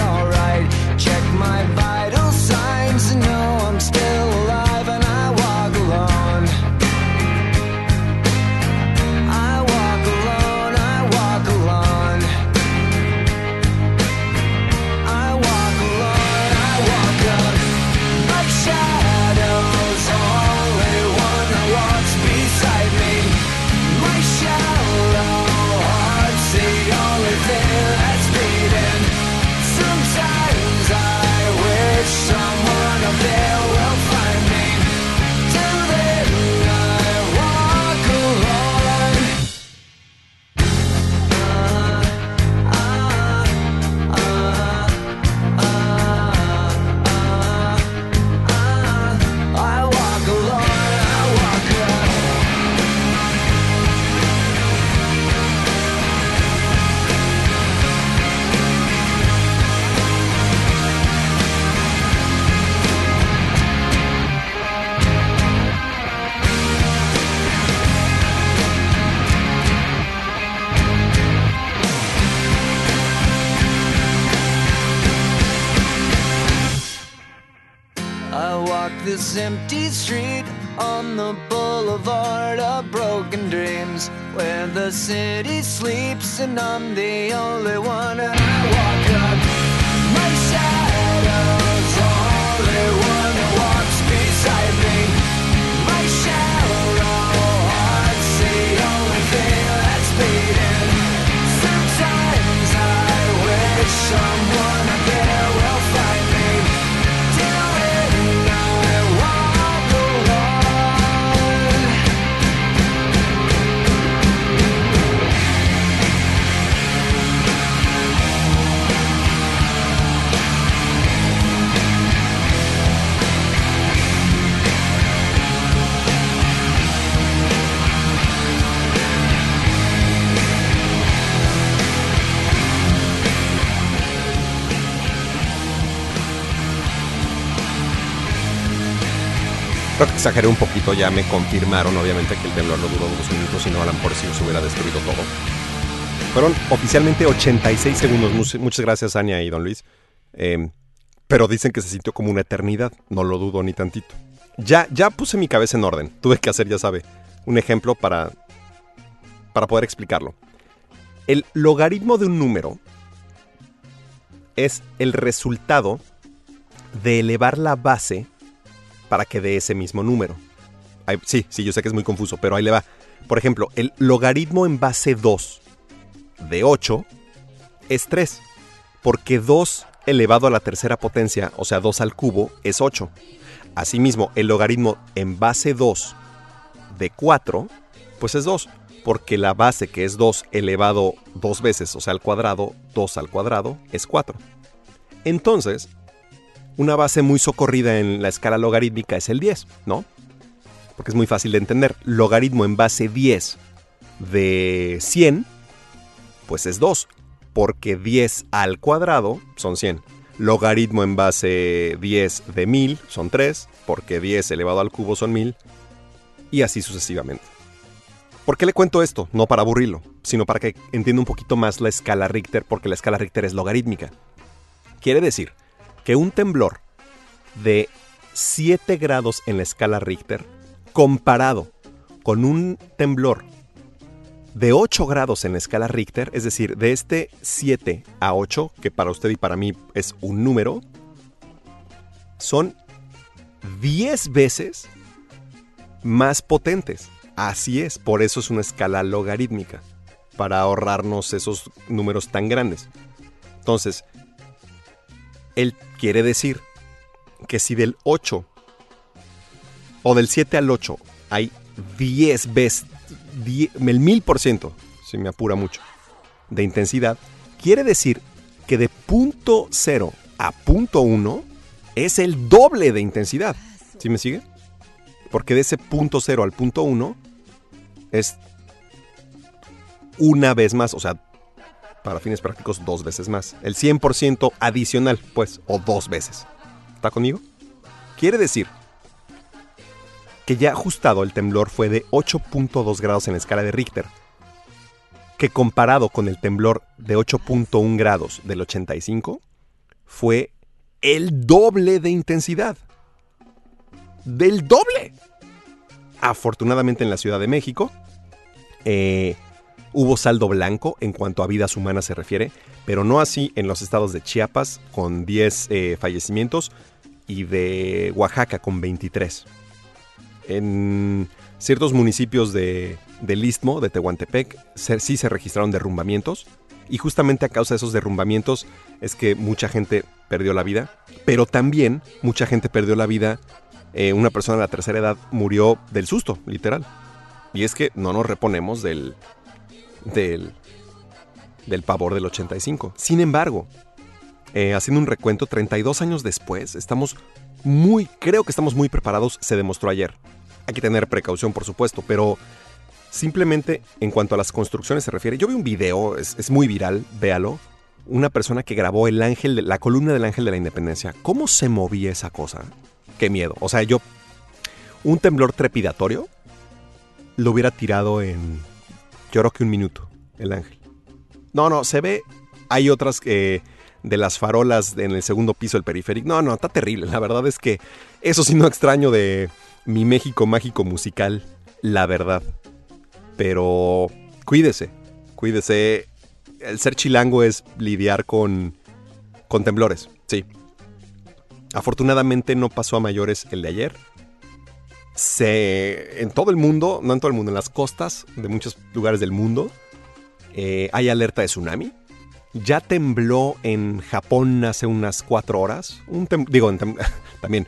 Speaker 3: are
Speaker 2: Creo que exageré un poquito, ya me confirmaron obviamente que el temblor no duró dos minutos y no a lo mejor si se hubiera destruido todo. Fueron oficialmente 86 segundos, Much- muchas gracias Ania y Don Luis. Eh, pero dicen que se sintió como una eternidad, no lo dudo ni tantito. Ya, ya puse mi cabeza en orden, tuve que hacer, ya sabe, un ejemplo para, para poder explicarlo. El logaritmo de un número es el resultado de elevar la base para que dé ese mismo número. Sí, sí, yo sé que es muy confuso, pero ahí le va. Por ejemplo, el logaritmo en base 2 de 8 es 3, porque 2 elevado a la tercera potencia, o sea, 2 al cubo, es 8. Asimismo, el logaritmo en base 2 de 4, pues es 2, porque la base que es 2 elevado dos veces, o sea, al cuadrado, 2 al cuadrado, es 4. Entonces, una base muy socorrida en la escala logarítmica es el 10, ¿no? Porque es muy fácil de entender. Logaritmo en base 10 de 100, pues es 2, porque 10 al cuadrado son 100. Logaritmo en base 10 de 1000 son 3, porque 10 elevado al cubo son 1000, y así sucesivamente. ¿Por qué le cuento esto? No para aburrirlo, sino para que entienda un poquito más la escala Richter, porque la escala Richter es logarítmica. Quiere decir que un temblor de 7 grados en la escala Richter, comparado con un temblor de 8 grados en la escala Richter, es decir, de este 7 a 8, que para usted y para mí es un número, son 10 veces más potentes. Así es, por eso es una escala logarítmica, para ahorrarnos esos números tan grandes. Entonces, él quiere decir que si del 8 o del 7 al 8 hay 10 veces, 10 el 1000%, si me apura mucho, de intensidad, quiere decir que de punto 0 a punto 1 es el doble de intensidad. ¿Sí me sigue? Porque de ese punto 0 al punto 1 es una vez más, o sea, para fines prácticos dos veces más. El 100% adicional, pues, o dos veces. ¿Está conmigo? Quiere decir que ya ajustado el temblor fue de 8.2 grados en la escala de Richter. que comparado con el temblor de 8.1 grados del 85, fue el doble de intensidad. Del doble. Afortunadamente en la Ciudad de México eh, hubo saldo blanco en cuanto a vidas humanas se refiere, pero no así en los estados de Chiapas con 10 eh, fallecimientos y de Oaxaca con 23. En ciertos municipios de, del Istmo, de Tehuantepec, sí se registraron derrumbamientos. Y justamente a causa de esos derrumbamientos es que mucha gente perdió la vida. Pero también mucha gente perdió la vida. eh, una persona de la tercera edad murió del susto, literal. Y es que no nos reponemos del, del, del pavor del 85. Sin embargo, eh, haciendo un recuento, 32 años después, estamos muy, creo que estamos muy preparados, se demostró ayer. Hay que tener precaución, por supuesto, pero simplemente en cuanto a las construcciones se refiere, yo vi un video, es, es muy viral, véalo, una persona que grabó el ángel, de- la columna del ángel de la independencia. ¿Cómo se movía esa cosa? Qué miedo. O sea, yo, un temblor trepidatorio, lo hubiera tirado en, yo que un minuto, el ángel. No, no, se ve, hay otras que de las farolas en el segundo piso del periférico. No, no, está terrible. La verdad es que eso sí no extraño de mi México mágico musical, la verdad. Pero cuídese, cuídese. El ser chilango es lidiar con, con temblores, sí. Afortunadamente no pasó a mayores el de ayer. Se, en todo el mundo, no en todo el mundo, en las costas de muchos lugares del mundo, eh, hay alerta de tsunami. Ya tembló en Japón hace unas cuatro horas. Un digo, [LAUGHS] también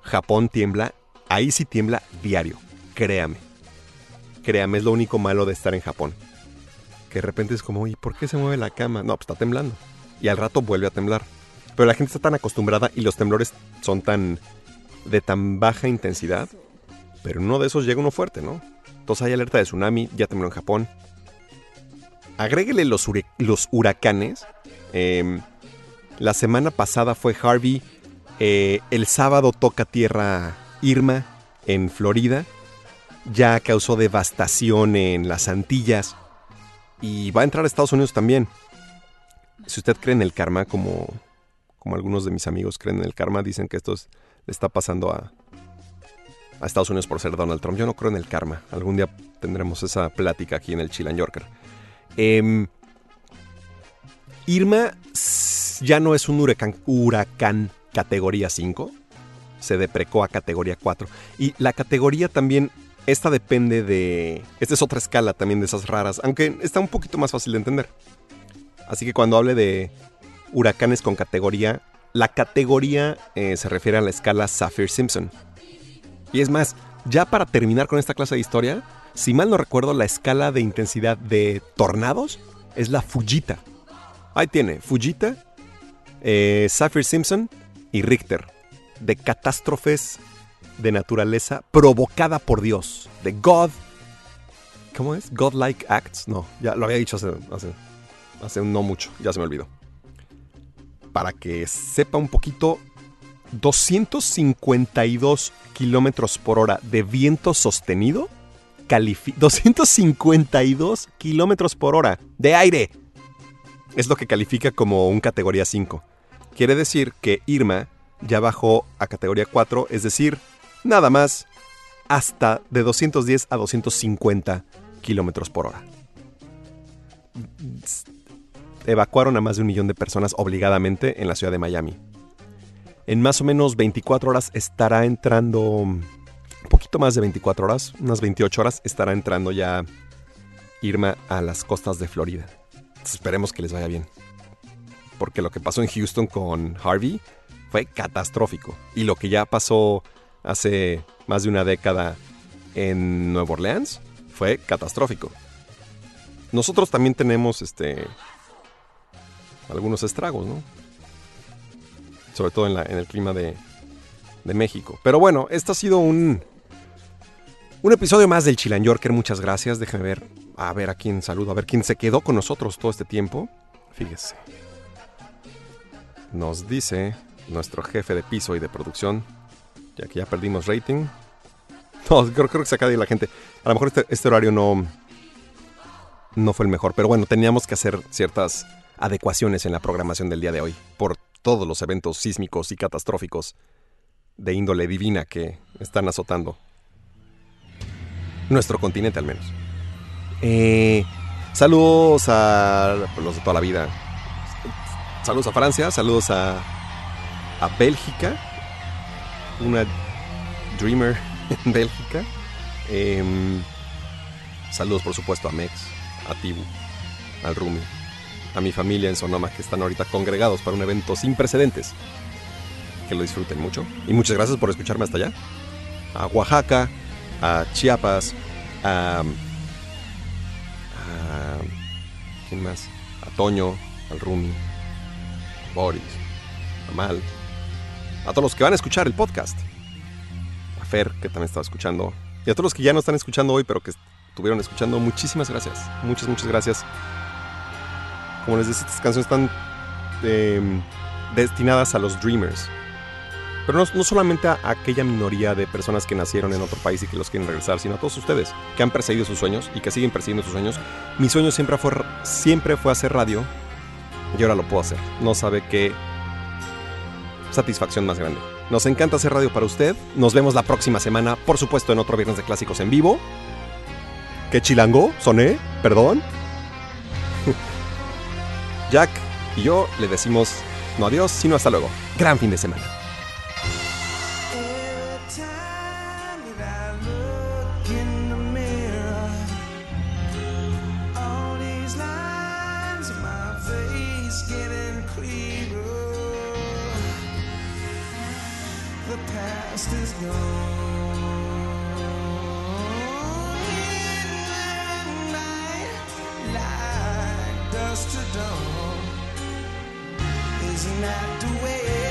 Speaker 2: Japón tiembla. Ahí sí tiembla diario. Créame. Créame, es lo único malo de estar en Japón. Que de repente es como, ¿y por qué se mueve la cama? No, pues está temblando. Y al rato vuelve a temblar. Pero la gente está tan acostumbrada y los temblores son tan de tan baja intensidad. Pero uno de esos llega uno fuerte, ¿no? Entonces hay alerta de tsunami, ya tembló en Japón. Agréguele los, huracanes. Em, la semana pasada fue Harvey. eh, el sábado toca tierra Irma en Florida. Ya causó devastación en las Antillas. Y va a entrar a Estados Unidos también. Si usted cree en el karma, como, como algunos de mis amigos creen en el karma, dicen que esto es- le está pasando a, a Estados Unidos por ser Donald Trump. Yo no creo en el karma. Algún día tendremos esa plática aquí en el Chilan Yorker. Em, Irma ya no es un huracán, huracán categoría 5. Se deprecó a categoría 4. Y la categoría también, esta depende de... Esta es otra escala también de esas raras, aunque está un poquito más fácil de entender. Así que cuando hable de huracanes con categoría, la categoría eh, se refiere a la escala Saffir-Simpson. Y es más, ya para terminar con esta clase de historia, si mal no recuerdo, la escala de intensidad de tornados es la Fujita. Ahí tiene, Fujita, eh, Saffir-Simpson y Richter. De catástrofes de naturaleza provocada por Dios. De God. ¿Cómo es? Godlike Acts. No, ya lo había dicho hace, hace, hace no mucho, ya se me olvidó. Para que sepa un poquito, 252 kilómetros por hora de viento sostenido. califi- 252 kilómetros por hora de aire. Es lo que califica como un categoría 5. Quiere decir que Irma ya bajó a categoría 4, es decir, nada más hasta de 210 a 250 kilómetros por hora. Evacuaron a más de un millón de personas obligadamente en la ciudad de Miami. En más o menos 24 horas estará entrando, un poquito más de 24 horas, unas 28 horas, estará entrando ya Irma a las costas de Florida. Esperemos que les vaya bien. Porque lo que pasó en Houston con Harvey fue catastrófico. Y lo que ya pasó hace más de una década en Nueva Orleans fue catastrófico. Nosotros también tenemos este algunos estragos, ¿no? Sobre todo en, el clima de, México. Pero bueno, este ha sido un, un episodio más del Chilan Yorker. Muchas gracias. Déjenme ver, a ver a quién saludo, a ver quién se quedó con nosotros todo este tiempo. Fíjese. Nos dice nuestro jefe de piso y de producción, ya que ya perdimos rating. [LAUGHS] No, creo, creo que se acaba de ir la gente. A lo mejor este, este horario no, no fue el mejor. Pero bueno, teníamos que hacer ciertas adecuaciones en la programación del día de hoy por todos los eventos sísmicos y catastróficos de índole divina que están azotando nuestro continente al menos. Eh, saludos a los de toda la vida. Saludos a Francia, saludos a, a Bélgica, una Dreamer en Bélgica. Em, saludos por supuesto a Mex, a Tibu, al Rumi, a mi familia en Sonoma que están ahorita congregados para un evento sin precedentes. Que lo disfruten mucho. Y muchas gracias por escucharme hasta allá. A Oaxaca, a Chiapas, a, ¿quién más? A Toño, al Rumi, a Boris, a Mal, a todos los que van a escuchar el podcast, a Fer, que también estaba escuchando, y a todos los que ya no están escuchando hoy, pero que estuvieron escuchando, muchísimas gracias, muchas, muchas gracias. Como les decía, estas canciones están em, destinadas a los dreamers, pero no, no solamente a aquella minoría de personas que nacieron en otro país y que los quieren regresar, sino a todos ustedes que han perseguido sus sueños y que siguen persiguiendo sus sueños. Mi sueño siempre fue, siempre fue hacer radio y ahora lo puedo hacer. No sabe qué satisfacción más grande. Nos encanta hacer radio para usted. Nos vemos la próxima semana, por supuesto, en otro Viernes de Clásicos en vivo. ¿Qué chilango? ¿Soné? ¿Perdón? Jack y yo le decimos no adiós, sino hasta luego. Gran fin de semana.
Speaker 5: Isn't that the way?